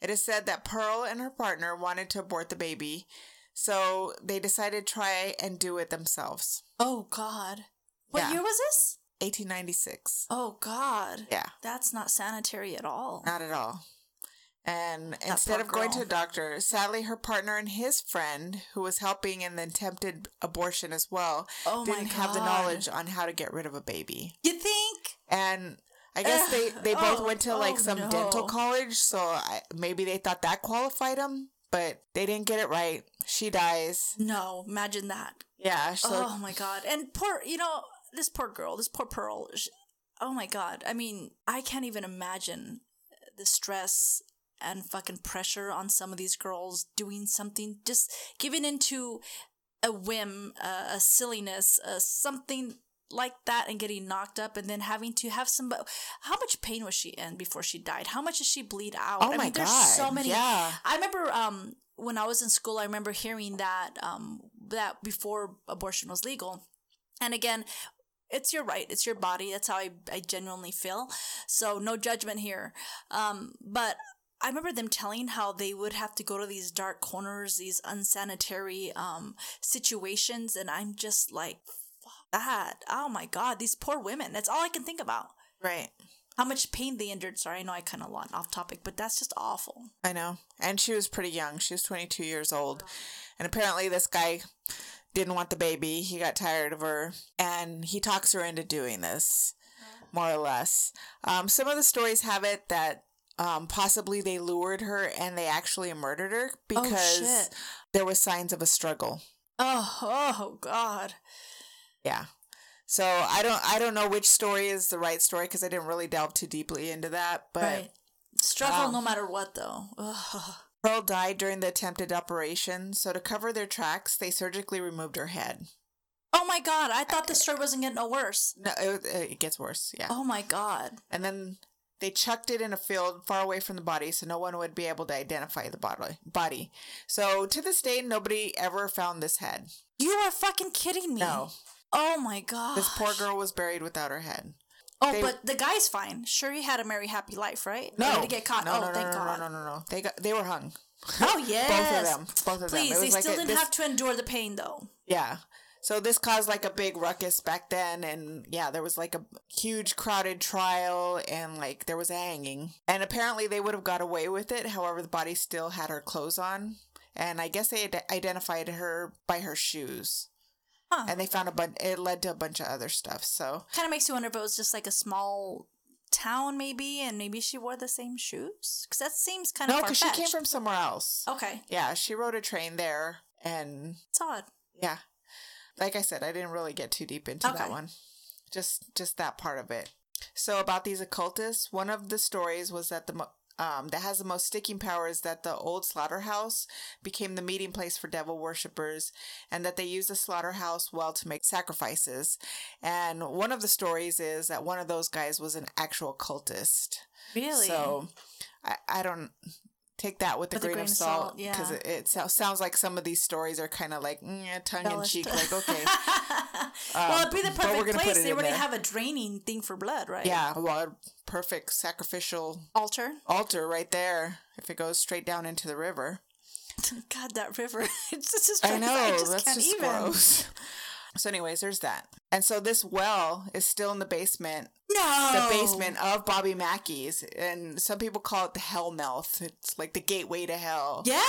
It is said that Pearl and her partner wanted to abort the baby, so they decided to try and do it themselves. oh God. What Yeah. year was this? 1896. Oh God. Yeah, That's not sanitary at all. not at all. And instead of going girl. to a doctor, sadly, her partner and his friend, who was helping in the attempted abortion as well, Oh didn't have the knowledge on how to get rid of a baby. You think? And I guess they, they both Oh, went to like oh, some no. dental college, so I, maybe they thought that qualified them, but they didn't get it right. She dies. No. Imagine that. Yeah, so oh my God. And poor, you know, this poor girl, this poor Pearl. sh oh my God. I mean, I can't even imagine the stress and fucking pressure on some of these girls doing something, just giving into a whim, uh, a silliness, uh, something like that and getting knocked up and then having to have some how much pain was she in before she died? How much did she bleed out? Oh my there's God, so many. Yeah. i remember um when i was in school i remember hearing that um that before abortion was legal. And again it's your right. It's your body. That's how i, I genuinely feel. So no judgment here. Um but I remember them telling how they would have to go to these dark corners, these unsanitary um, situations, and I'm just like, that. Oh my god, these poor women. That's all I can think about. Right. How much pain they endured. Sorry, I know I kind of went off topic, but that's just awful. I know. And she was pretty young. She was 22 years old. And apparently, this guy didn't want the baby. He got tired of her. And he talks her into doing this, more or less. Um, some of the stories have it that um, possibly they lured her and they actually murdered her because shit. there was signs of a struggle. Oh, oh god. Yeah. So I don't I don't know which story is the right story because I didn't really delve too deeply into that. But right. Struggle Wow. no matter what, though. Ugh. Pearl died during the attempted operation, so to cover their tracks, they surgically removed her head. Oh my god, I thought the story wasn't getting no worse. No, it, it gets worse, yeah. Oh my god. And then they chucked it in a field far away from the body so no one would be able to identify the body. So to this day, nobody ever found this head. You are fucking kidding me. No. Oh my god. This poor girl was buried without her head. Oh, they- but the guy's fine. Sure, he had a merry, happy life, right? No, did he get caught? No, oh, no, no, thank no, God. no, no, no, no. They got they were hung. Oh yes, Both of them. Both of Please, them. It they like still a- didn't this- have to endure the pain, though. Yeah. So this caused like a big ruckus back then and yeah, there was like a huge crowded trial and like there was a hanging. And apparently they would have got away with it, however the body still had her clothes on. And I guess they identified her by her shoes. Huh. And they found a bunch it led to a bunch of other stuff. So Kind of makes you wonder if it was just like a small town, maybe, and maybe she wore the same shoes. Because that seems kind of No, because she came from somewhere else. Okay, Yeah, she rode a train there and it's odd. yeah. Like I said, I didn't really get too deep into Okay. that one. Just just that part of it. So about these occultists, one of the stories was that the mo- um, that has the most sticking power is that the old slaughterhouse became the meeting place for devil worshippers, and that they used the slaughterhouse well to make sacrifices. And one of the stories is that one of those guys was an actual cultist. Really? So I, I don't take that with a With a grain, grain of salt salt, yeah. because it, it sounds like some of these stories are kind of like mm, tongue in cheek. Like okay, well, it'd be the perfect gonna put place. They already there. have a draining thing for blood, right? yeah, well, perfect sacrificial Altar. altar right there. If it goes straight down into the river, God, that river. It's just. I know I just that's can't just even. gross. So, anyways, there's that. And so this well is still in the basement No. the basement of Bobby Mackey's, and some people call it the Hell Mouth. It's like the gateway to hell. Yeah.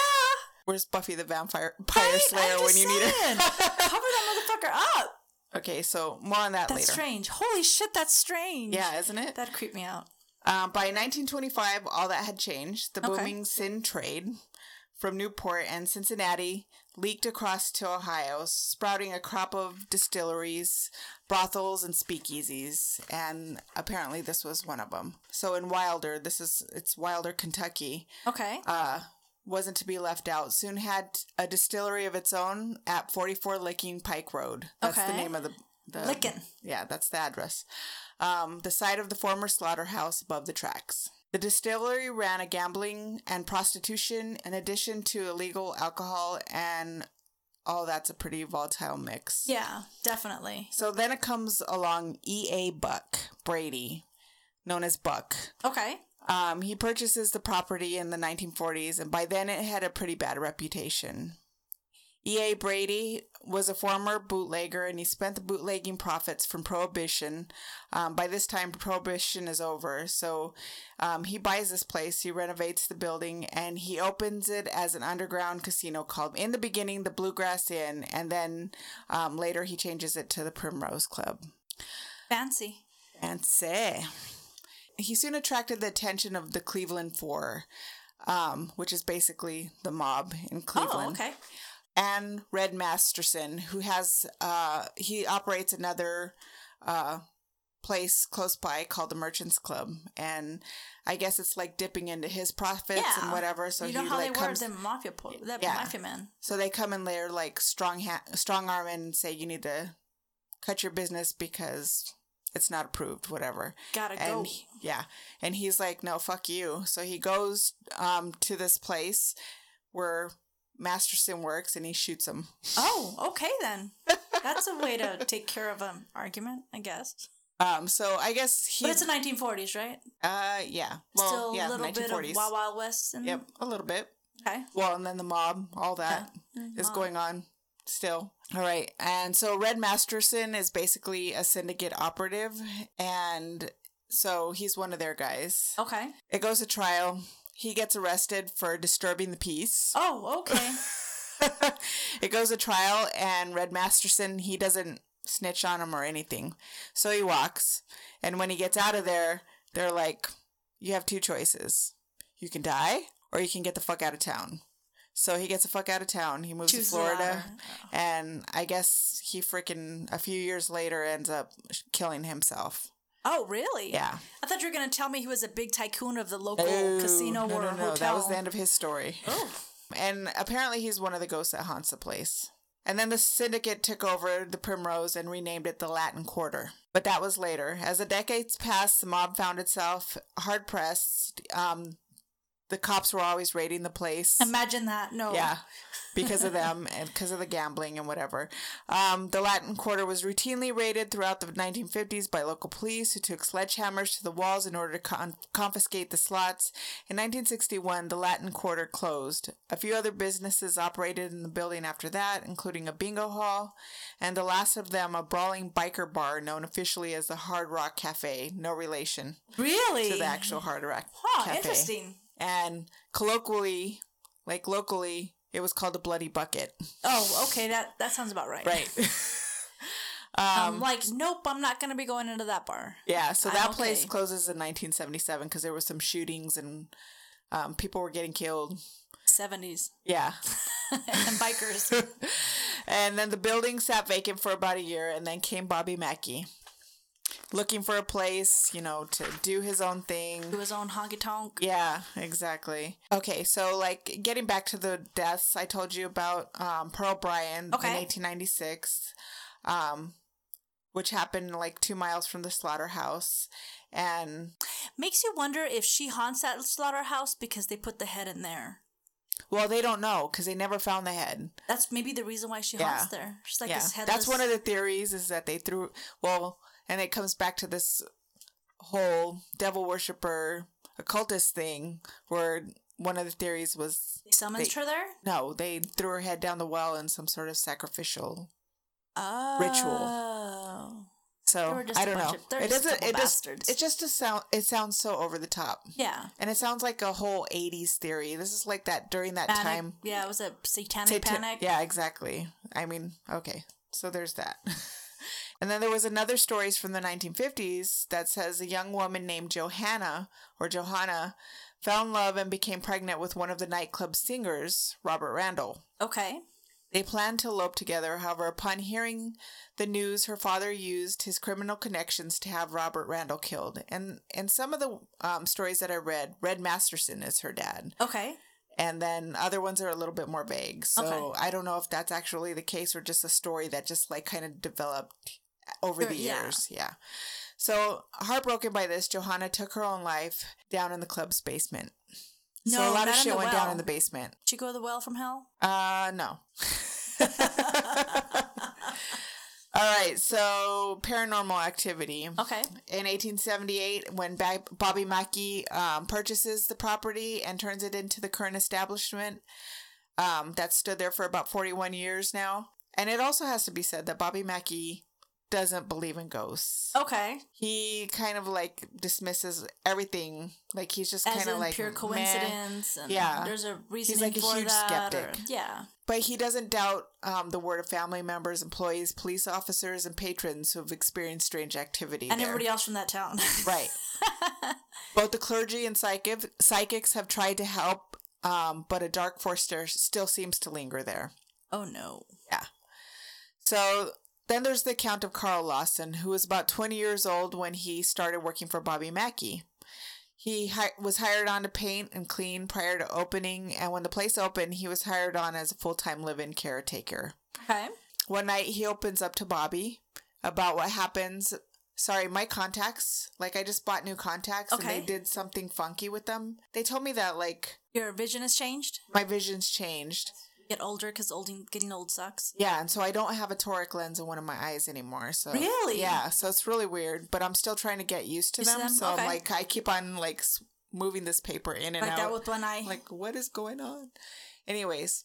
Where's Buffy the Vampire Right? Slayer when you need saying. Cover that motherfucker up. okay, so more on that That's later. strange. Holy shit, that's strange. Yeah, isn't it? That creeped me out. Um, by 1925, all that had changed. The Okay. booming sin trade from Newport and Cincinnati leaked across to Ohio, sprouting a crop of distilleries, brothels, and speakeasies. And apparently, this was one of them. So in Wilder, this is it's Wilder, Kentucky. Okay. uh, wasn't to be left out. Soon had a distillery of its own at 44 Licking Pike Road. That's the name of the, the Licking. Yeah, that's the address. Um, the site of the former slaughterhouse above the tracks. The distillery ran a gambling and prostitution in addition to illegal alcohol and oh, that's a pretty volatile mix. yeah, definitely. So then it comes along E.A. Buck Brady, known as Buck. Okay. Um, he purchases the property in the 1940s, and by then it had a pretty bad reputation. E.A. Brady was a former bootlegger, and he spent the bootlegging profits from Prohibition. Um, by this time, Prohibition is over, so um, he buys this place, he renovates the building, and he opens it as an underground casino called, in the beginning, the Bluegrass Inn, and then um, later he changes it to the Primrose Club. Fancy. Fancy. he soon attracted the attention of the Cleveland Four, um, which is basically the mob in Cleveland. Oh, okay. And Red Masterson, who has uh, he operates another uh, place close by called the Merchants Club, and I guess it's like dipping into his profits Yeah. and whatever. So you know he how like they were, comes. the mafia, po- that Yeah. mafia man. So they come in there like strong ha- strong arm and say you need to cut your business because it's not approved, whatever. Gotta and go. yeah, and he's like, no, fuck you. So he goes um to this place where Masterson works, and he shoots him. Oh, okay then. That's a way to take care of an argument, I guess. Um, so I guess he. But it's the 1940s, right? uh, yeah. Well, Still yeah, a little bit of Wild Wild West. And, Yep, a little bit. Okay. Well, and then the mob, all that is mob. going on still. All right. And so Red Masterson is basically a syndicate operative. And so he's one of their guys. Okay. It goes to trial. He gets arrested for disturbing the peace. Oh, okay. it goes to trial, and Red Masterson, he doesn't snitch on him or anything. So he walks. And when he gets out of there, they're like, you have two choices. You can die, or you can get the fuck out of town. So he gets the fuck out of town. He moves Choose to Florida. And I guess he freaking, a few years later, ends up killing himself. Oh, really? Yeah. I thought you were going to tell me he was a big tycoon of the local Oh, casino no, or no, no. hotel. That was the end of his story. Oh. And apparently he's one of the ghosts that haunts the place. And then the syndicate took over the Primrose and renamed it the Latin Quarter. But that was later. As the decades passed, the mob found itself hard pressed. Um, the cops were always raiding the place. Imagine that. No. Yeah, because of them and because of the gambling and whatever. Um, the Latin Quarter was routinely raided throughout the 1950s by local police who took sledgehammers to the walls in order to con- confiscate the slots. In 1961, the Latin Quarter closed. A few other businesses operated in the building after that, including a bingo hall, and the last of them, a brawling biker bar known officially as the Hard Rock Cafe. No relation Really? to the actual Hard Rock Huh, Cafe interesting. And colloquially, like locally, it was called a bloody bucket. Oh, okay. That that sounds about right. Right. Um, like, nope, I'm not going to be going into that bar. yeah. So I'm that place okay. closes in 1977 because there was some shootings and um, people were getting killed. 70s. Yeah. and bikers. and then the building sat vacant for about a year, and then came Bobby Mackey, looking for a place, you know, to do his own thing. Do his own honky tonk. Yeah, exactly. Okay, so like getting back to the deaths I told you about, um, Pearl Bryan Okay. in 1896, um, which happened like two miles from the slaughterhouse, and Makes you wonder if she haunts that slaughterhouse because they put the head in there. well, they don't know because they never found the head. That's maybe the reason why she Yeah. haunts there. She's like yeah, this headless. that's one of the theories is that they threw well, and it comes back to this whole devil worshiper occultist thing where one of the theories was They summoned her there. no, they threw her head down the well in some sort of sacrificial Oh. ritual. So They were just I don't know. Of, it doesn't. It just. It just a sound. It sounds so over the top, Yeah. and it sounds like a whole '80s theory. This is like that during that Panic. time. Yeah, it was a satanic Satan- panic. Yeah, exactly. I mean, okay. So there's that. and then there was another stories from the 1950s that says a young woman named Johanna or Johanna fell in love and became pregnant with one of the nightclub singers, Robert Randall. Okay. They planned to elope together. However, upon hearing the news, her father used his criminal connections to have Robert Randall killed. And in some of the um, stories that I read, Red Masterson is her dad, Okay. and then other ones are a little bit more vague. So Okay. I don't know if that's actually the case or just a story that just like kind of developed over the yeah. years. Yeah. So heartbroken by this, Johanna took her own life down in the club's basement. so No, a lot of shit went down in the basement. Did you go to the well from hell? Uh, no. All right, so paranormal activity. Okay. In 1878, when ba- Bobby Mackey um, purchases the property and turns it into the current establishment, um, that stood there for about 41 years now. And it also has to be said that Bobby Mackey doesn't believe in ghosts. Okay. He kind of like dismisses everything. Like he's just kind of like pure coincidence. And Yeah. There's a reason He's like a huge that. or- skeptic. yeah. But he doesn't doubt um, the word of family members, employees, police officers, and patrons who have experienced strange activity. And there. everybody else from that town. Right. Both the clergy and psychic psychics have tried to help, um, but a dark force still seems to linger there. oh no. Yeah. So then there's the account of Carl Lawson, who was about 20 years old when he started working for Bobby Mackey. He hi- was hired on to paint and clean prior to opening, and when the place opened, he was hired on as a full time live in caretaker. Okay. One night he opens up to Bobby about what happens. Sorry, my contacts. Like I just bought new contacts and they did something funky with them. They told me that like Your vision has changed. my vision's changed. Get older because old getting old sucks. Yeah, and so I don't have a toric lens in one of my eyes anymore. So Really? yeah, so it's really weird. But I'm still trying to get used to Used to them. them? So Okay. I'm like, I keep on like moving this paper in and Like out. that with one eye. like what is going on anyways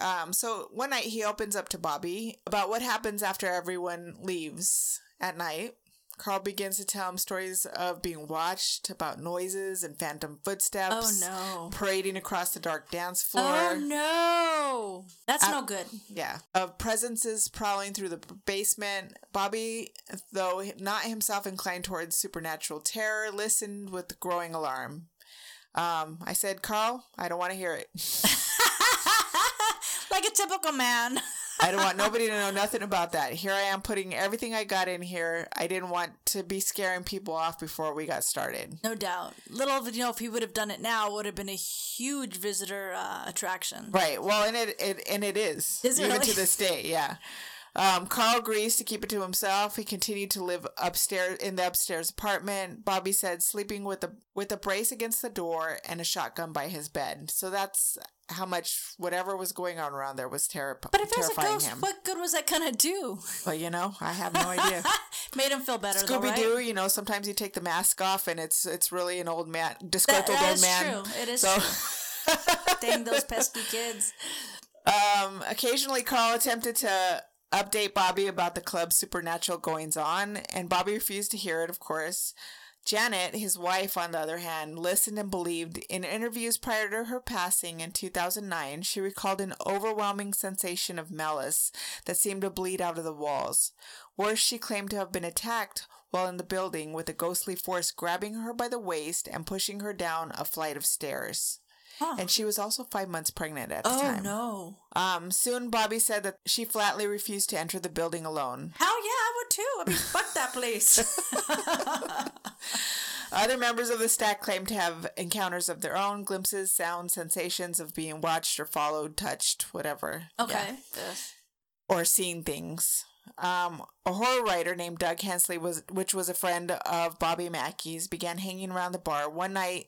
um so one night he opens up to bobby about what happens after everyone leaves at night carl begins to tell him stories of being watched about noises and phantom footsteps oh no. parading across the dark dance floor Oh no. That's Uh, no good. yeah of presences prowling through the basement bobby though not himself inclined towards supernatural terror listened with growing alarm um, I said, Carl, I don't want to hear it. like a typical man. I don't want nobody to know nothing about that. Here I am putting everything I got in here. I didn't want to be scaring people off before we got started. No doubt. Little did you know if he would have done it now, it would have been a huge visitor uh, attraction. Right. Well, and it, it and it is. Is it even really? to this day? Yeah. Um, Carl agrees to keep it to himself. He continued to live upstairs in the upstairs apartment. Bobby said sleeping with a with a brace against the door and a shotgun by his bed. So that's how much whatever was going on around there was terri- But if there's a ghost, him. what good was that gonna do? Well, you know, I have no idea. Made him feel better, Scooby right? Doo, you know, sometimes you take the mask off and it's it's really an old man, disgruntled that old is man. true. It is So, true. Dang those pesky kids. um, occasionally Carl attempted to update Bobby about the club's supernatural goings on, and Bobby refused to hear it, of course. Janet, his wife, on the other hand, listened and believed. In interviews prior to her passing in 2009, she recalled an overwhelming sensation of malice that seemed to bleed out of the walls. Worse, she claimed to have been attacked while in the building with a ghostly force grabbing her by the waist and pushing her down a flight of stairs. Huh. And she was also five months pregnant at the Oh time. no. Um, soon Bobby said that she flatly refused to enter the building alone. Hell yeah, I would too. I mean, fuck that place. Other members of the stack claimed to have encounters of their own, glimpses, sounds, sensations of being watched or followed, touched, whatever. Okay. Yeah. Or seeing things. Um, a horror writer named Doug Hensley was, which was a friend of Bobby Mackey's, began hanging around the bar one night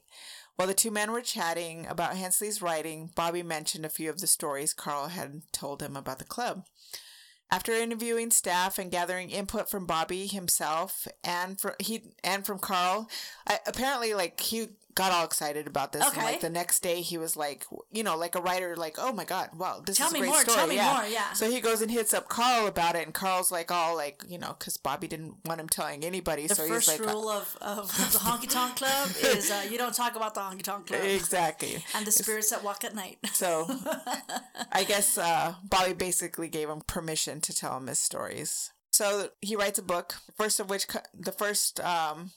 while the two men were chatting about Hensley's writing. Bobby mentioned a few of the stories Carl had told him about the club. After interviewing staff and gathering input from Bobby himself and from he and from Carl, I, apparently like he got all excited about this. And, like the next day, he was like, you know, like a writer, like, oh my god, wow, this Tell is a great more, story. tell me yeah. more, yeah. So he goes and hits up Carl about it, and Carl's like, all like, you know, because Bobby didn't want him telling anybody. The so first he's like, rule of, of the honky tonk club is uh, you don't talk about the honky tonk club exactly. and the spirits that walk at night. So I guess uh, Bobby basically gave him permission to tell him his stories. So he writes a book, first of which the first um,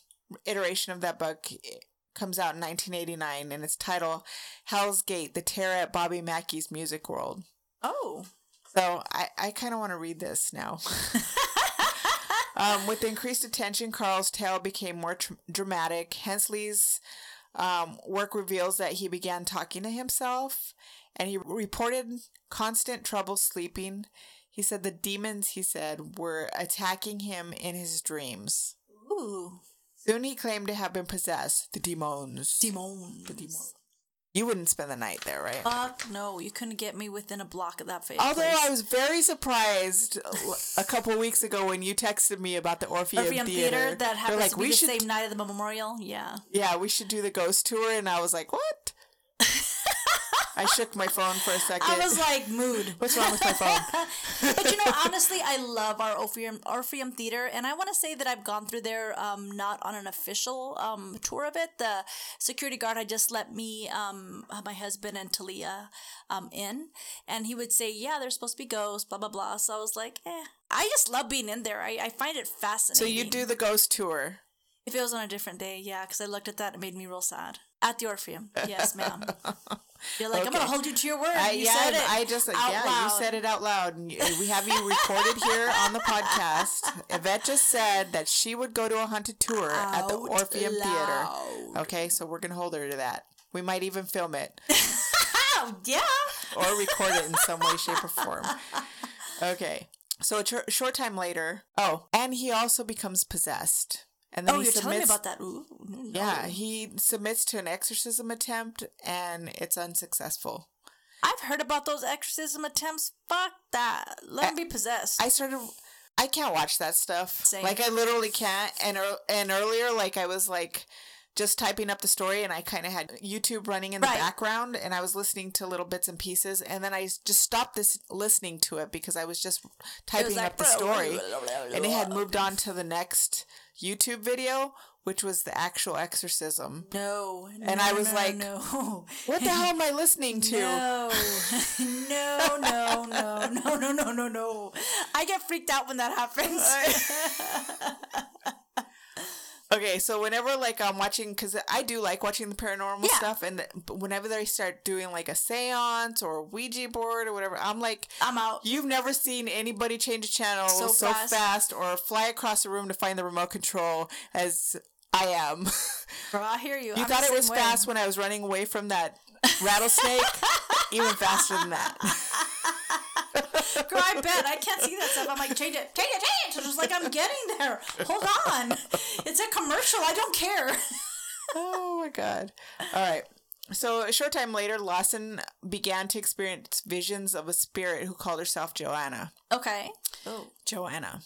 iteration of that book comes out in 1989, and it's titled "Hell's Gate: The Terror at Bobby Mackey's Music World." Oh. So I, I kind of want to read this now. um, with increased attention, Carl's tale became more tr- dramatic. Hensley's um, work reveals that he began talking to himself and he reported constant trouble sleeping. He said the demons, he said, were attacking him in his dreams. Ooh. Soon he claimed to have been possessed. The demons. Demons. The demons. You wouldn't spend the night there, right? Fuck no, you couldn't get me within a block of that face. Although place. I was very surprised a couple weeks ago when you texted me about the Orpheum, Orpheum Theater, Theater, that They're happens like, to be we the should, same night of the memorial. Yeah. yeah, we should do the ghost tour, and I was like, what? I shook my phone for a second. I was like, mood. What's wrong with my phone? but you know, honestly, I love our Orpheum Orpheum Theater, and I want to say that I've gone through there, um, not on an official um tour of it. The security guard had just let me, um, my husband and Talia, um, in, and he would say, "Yeah, there's supposed to be ghosts, blah blah blah." So I was like, "Eh." I just love being in there. I, I find it fascinating. So you do the ghost tour. If it was on a different day, yeah, because I looked at that, it made me real sad. At the Orpheum, yes, ma'am. You're like, I'm gonna hold you to your word. I, you yeah, said it. I just out yeah, loud. you said it out loud. And we have you recorded here on the podcast. Yvette just said that she would go to a haunted tour at the Out Orpheum Theater. Okay, so we're gonna hold her to that. We might even film it. Oh, yeah. or record it in some way, shape, or form. Okay. So a ch- short time later, oh, and he also becomes possessed. And then Oh, he you're telling me submits- about that. Ooh, no. Yeah, he submits to an exorcism attempt and it's unsuccessful. I've heard about those exorcism attempts. Fuck that. Let him be possessed. I started I can't watch that stuff. Same. Like I literally can't and and earlier like I was like just typing up the story and I kind of had YouTube running in the right. background and I was listening to little bits and pieces and then I just stopped this listening to it because I was just typing was like, up the story and it had moved on to the next YouTube video which was the actual exorcism. No. no and I was no, like, no. what the hell am I listening to? No. no, no, no, no, no, no, no, no. I get freaked out when that happens. Okay, so whenever like I'm watching, because I do like watching the paranormal Yeah. stuff, and whenever they start doing like a séance or a Ouija board or whatever, I'm like, I'm out. you've never seen anybody change a channel So so, fast. fast. or fly across the room to find the remote control as I am. Bro, I hear you. you I'm thought it was way. fast when I was running away from that rattlesnake, even faster than that. Girl, I bet. I can't see that stuff. I'm like, change it, change it, change it. Just like I'm getting there. Hold on. It's a commercial. I don't care. Oh my god. All right. So a short time later, Lawson began to experience visions of a spirit who called herself Joanna. Okay. Oh. Joanna.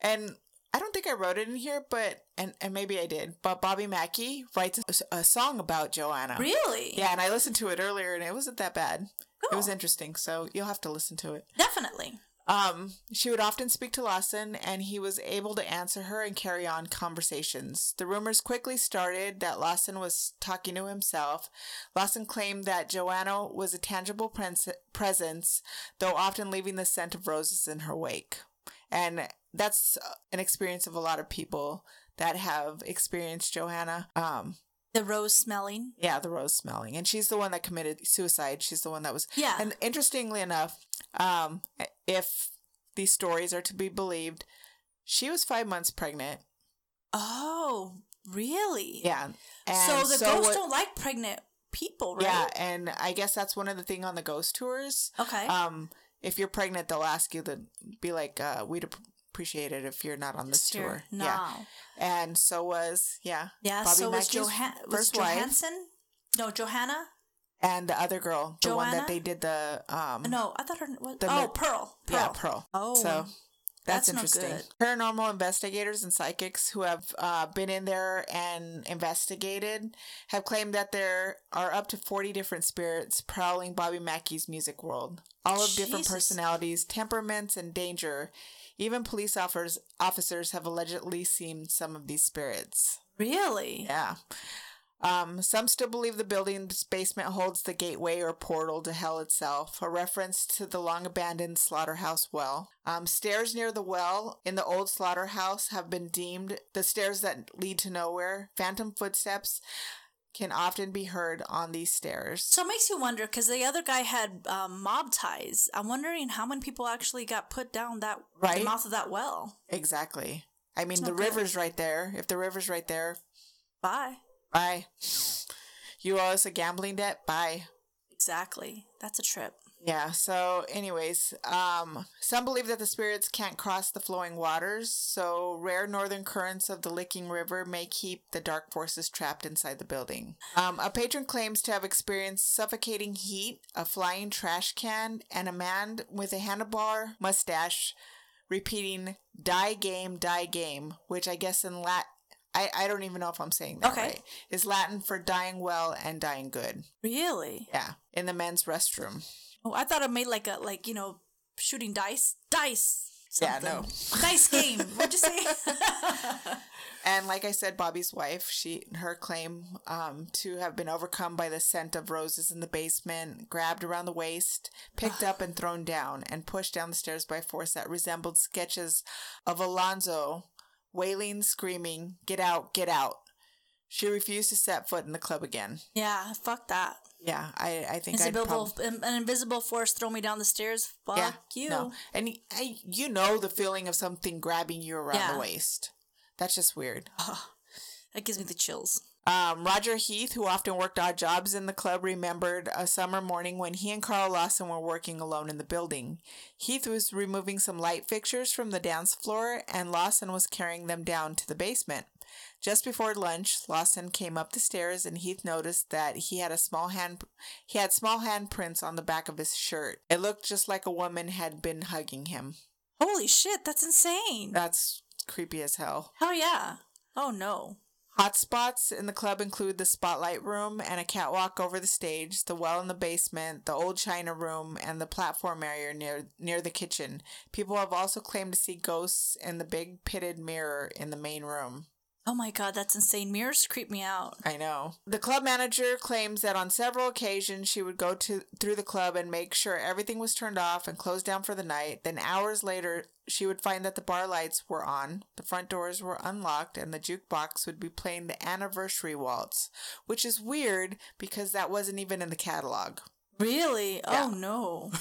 And I don't think I wrote it in here, but and and maybe I did. But Bobby Mackey writes a, a song about Joanna. Really? Yeah, and I listened to it earlier, and it wasn't that bad. It was interesting, so you'll have to listen to it. Definitely. Um, she would often speak to Lawson, and he was able to answer her and carry on conversations. The rumors quickly started that Lawson was talking to himself. Lawson claimed that Joanna was a tangible pres- presence, though often leaving the scent of roses in her wake. And that's an experience of a lot of people that have experienced Joanna. Um, The rose smelling. yeah, the rose smelling. And she's the one that committed suicide. She's the one that was. Yeah. And interestingly enough, um, if these stories are to be believed, she was five months pregnant. Oh, really? Yeah. And so the ghosts what- don't like pregnant people, right? Yeah, and I guess that's one of the thing on the ghost tours. Okay. Um, if you're pregnant, they'll ask you to be like, uh, "We'd ap- appreciate it if you're not on this tour." now. Yeah, and so was yeah, Yeah, Bobby so was, Mackey's Johan- was first wife Johansson? No, Johanna? and the other girl, the one that they did the um, No, I thought her was. The oh, mi- Pearl. Pearl. Yeah, Pearl. Oh, so that's, that's no interesting. Paranormal investigators and psychics who have uh, been in there and investigated have claimed that there are up to 40 different spirits prowling Bobby Mackey's music world, all of different personalities, temperaments, and danger. Even police officers, officers have allegedly seen some of these spirits. Really? Yeah. Um, some still believe the building's basement holds the gateway or portal to hell itself, a reference to the long abandoned slaughterhouse well. Um, stairs near the well in the old slaughterhouse have been deemed the stairs that lead to nowhere. Phantom footsteps can often be heard on these stairs. So it makes you wonder because the other guy had um, mob ties. I'm wondering how many people actually got put down that Right. mouth of that well. Exactly. I mean, the good. river's right there. If the river's right there, Bye. bye. You owe us a gambling debt? Bye. Exactly. That's a trip. Yeah, so anyways, um some believe that the spirits can't cross the flowing waters, so rare northern currents of the Licking River may keep the dark forces trapped inside the building. Um, a patron claims to have experienced suffocating heat, a flying trash can, and a man with a handlebar mustache repeating "die game, die game," which I guess in Lat I, I don't even know if I'm saying that Okay. right. Is Latin for dying well and dying good. Really? Yeah, in the men's restroom. Oh, I thought it made like a like you know shooting dice, dice. Yeah, no. dice game. What'd you say? And like I said, Bobby's wife, she her claim um, to have been overcome by the scent of roses in the basement, grabbed around the waist, picked up and thrown down, and pushed down the stairs by force that resembled sketches of Alonzo Walling, screaming, "Get out! Get out!" She refused to set foot in the club again. yeah, fuck that. Yeah, I I think Invisible, prob- an invisible force throw me down the stairs. Fuck yeah, you. no, and I, you know the feeling of something grabbing you around Yeah. the waist. That's just weird. That gives me the chills. Um, Roger Heath, who often worked odd jobs in the club, remembered a summer morning when he and Carl Lawson were working alone in the building. Heath was removing some light fixtures from the dance floor, and Lawson was carrying them down to the basement. Just before lunch, Lawson came up the stairs, and Heath noticed that he had a small hand he had small handprints on the back of his shirt. It looked just like a woman had been hugging him. Holy shit, that's insane. That's creepy as hell. Hell yeah. Oh no. Hotspots in the club include the spotlight room and a catwalk over the stage, the well in the basement, the old china room, and the platform area near near the kitchen. People have also claimed to see ghosts in the big pitted mirror in the main room. Oh my god, that's insane. Mirrors creep me out. I know. The club manager claims that on several occasions she would go to through the club and make sure everything was turned off and closed down for the night. Then hours later, she would find that the bar lights were on, the front doors were unlocked, and the jukebox would be playing the anniversary waltz, which is weird because that wasn't even in the catalog. Really? Yeah. Oh no.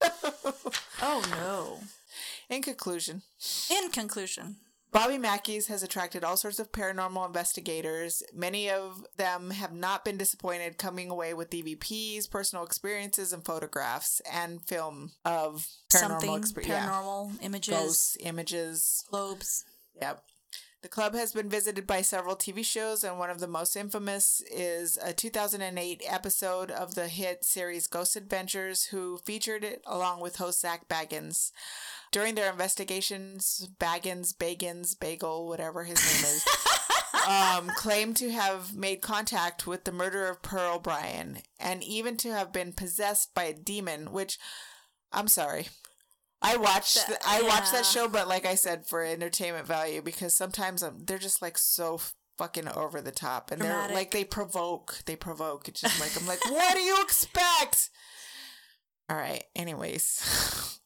oh no. In conclusion, In conclusion, Bobby Mackey's has attracted all sorts of paranormal investigators. Many of them have not been disappointed coming away with EVPs, personal experiences, and photographs and film of paranormal something exper- yeah. paranormal images, ghosts, images. globes. Yep. The club has been visited by several TV shows, and one of the most infamous is a 2008 episode of the hit series Ghost Adventures, who featured it along with host Zach Baggins. During their investigations, Baggins, Bagans, Bagel, whatever his name is, um, claimed to have made contact with the murder of Pearl Bryan, and even to have been possessed by a demon, which, I'm sorry. I watched That- th- I watched that show, but like I said, for entertainment value, because sometimes um, they're just like so fucking over the top, and they're like they provoke, they provoke. It's just like I'm like, what do you expect? All right. Anyways,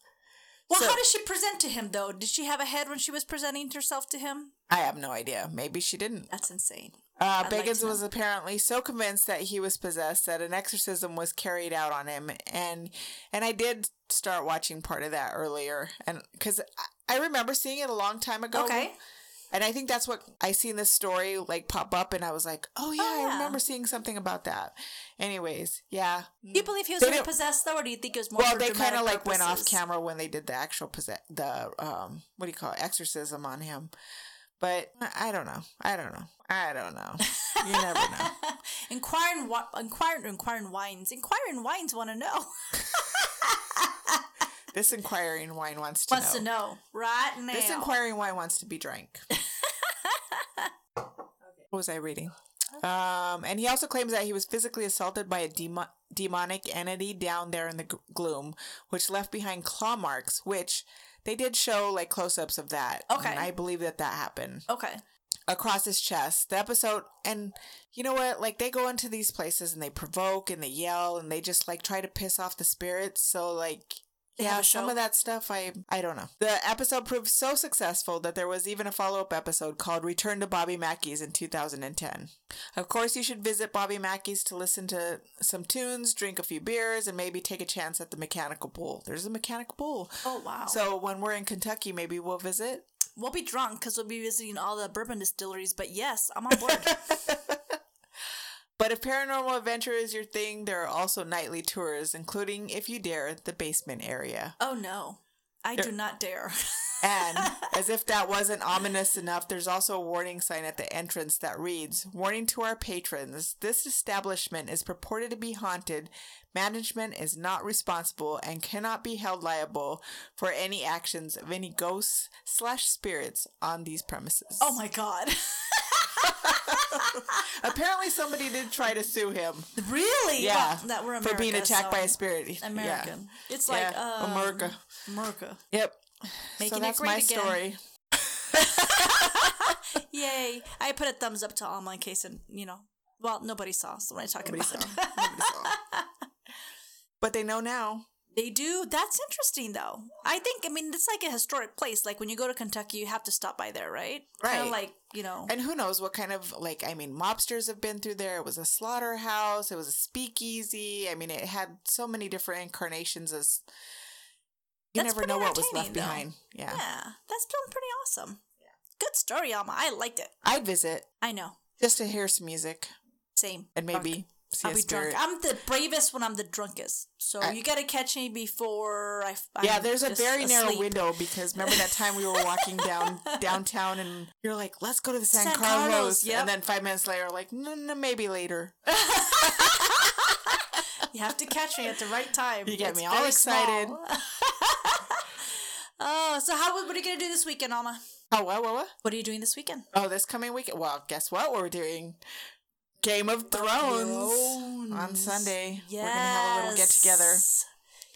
Well, So- how does she present to him though? Did she have a head when she was presenting herself to him? I have no idea. Maybe she didn't. That's insane. Uh, I'd like Bagans to know. was apparently so convinced that he was possessed that an exorcism was carried out on him, and and I did start watching part of that earlier, and because I, remember seeing it a long time ago. Okay. and I think that's what I seen this story like pop up, and I was like, oh yeah, Oh, I remember seeing something about that. Anyways, yeah. Do you believe he was really possessed though, or do you think it was more Well, they kind of like went off camera when they did the actual possess the um what do you call it exorcism on him, but I don't know. I don't know. I don't know. You never know. Inquiring, wa- inquiring, inquiring wines. Inquiring wines want to know. This inquiring wine wants to Wants know. to know right now. This inquiring wine wants to be drank. what was I reading? Um, and he also claims that he was physically assaulted by a demo- demonic entity down there in the g- gloom, which left behind claw marks, which they did show like close-ups of that. Okay. and I believe that that happened Okay. across his chest. The episode, and you know what? Like they go into these places and they provoke and they yell and they just like try to piss off the spirits. So like. Yeah, some show? of that stuff I I don't know. The episode proved so successful that there was even a follow-up episode called Return to Bobby Mackey's in 2010. Of course, you should visit Bobby Mackey's to listen to some tunes, drink a few beers, and maybe take a chance at the mechanical bull. There's a mechanical bull. Oh wow. So when we're in Kentucky, maybe we'll visit. we'll be drunk because we'll be visiting all the bourbon distilleries. But yes, I'm on board. But if paranormal adventure is your thing, there are also nightly tours, including, if you dare, the basement area. oh no, I do not dare. And as if that wasn't ominous enough, there's also a warning sign at the entrance that reads Warning to our patrons this establishment is purported to be haunted. Management is not responsible and cannot be held liable for any actions of any ghosts slash spirits on these premises. oh my god. Apparently, somebody did try to sue him. really? Yeah, Well, that we're America, for being attacked by a spirit. Yeah. American. It's like Yeah, um, America. America. Yep. Making so it that's great my again. story. Yay! I put a thumbs up to Alma in case, and you know, well, nobody saw. So when I talk Nobody about saw. Nobody saw. But they know now. They do. That's interesting, though. I think. I mean, it's like a historic place. Like when you go to Kentucky, you have to stop by there, right? Right. of like you know. And who knows what kind of like I mean, mobsters have been through there. It was a slaughterhouse. It was a speakeasy. I mean, it had so many different incarnations. As you That's never know what was left though. behind. Yeah. yeah, that's been pretty awesome. Yeah. Good story, Alma. I liked it. I'd visit. I know. Just to hear some music Same. and maybe see I'll be spirit. drunk. I'm the bravest when I'm the drunkest. So I- you got to catch me before I. I'm yeah, there's a very narrow window because remember that time we were walking down downtown and you're like, let's go to the San, San Carlos. Carlos, yep. And then five minutes later, like, no, no, maybe later. You have to catch me at the right time. You get It's me all excited. oh, so how? What are you gonna do this weekend, Alma? Oh, what, what, what? What are you doing this weekend? Oh, this coming weekend. Well, guess what we're doing? Game of Thrones, on Sunday. Yes. We're gonna have a little get together.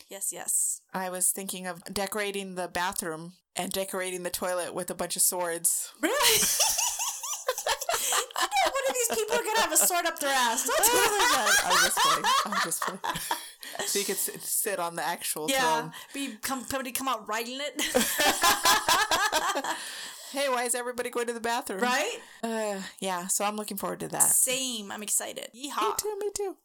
Yes, yes. I was thinking of decorating the bathroom and decorating the toilet with a bunch of swords. Really? One of these people are gonna have a sword up their ass. Don't tell them that. I'm just kidding. I'm just kidding. so you could sit, sit on the actual Yeah, throne. be come somebody come out riding it, Hey, why is everybody going to the bathroom? right? Uh, yeah. So I'm looking forward to that. Same. I'm excited. Me too. Me too.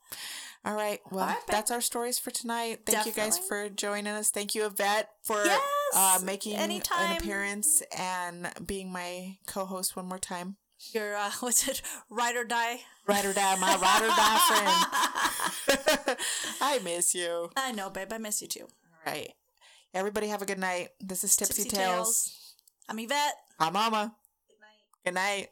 All right. Well, All right, that's our stories for tonight. Thank you guys for joining us. Thank you, Yvette, for Yes, uh, making anytime. an appearance and being my co-host one more time. Your uh, what's it? Ride or die. Ride or die, my ride or die friend. I miss you. I know, babe. I miss you too. All right. Everybody have a good night. This is Tipsy, Tipsy Tales. Tales. I'm Yvette. Hi, Mama. Good night.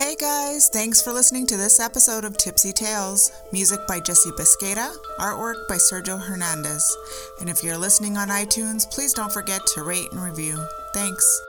Hey guys, thanks for listening to this episode of Tipsy Tales. Music by Jesse Bisqueta, artwork by Sergio Hernandez. And if you're listening on iTunes, please don't forget to rate and review. Thanks.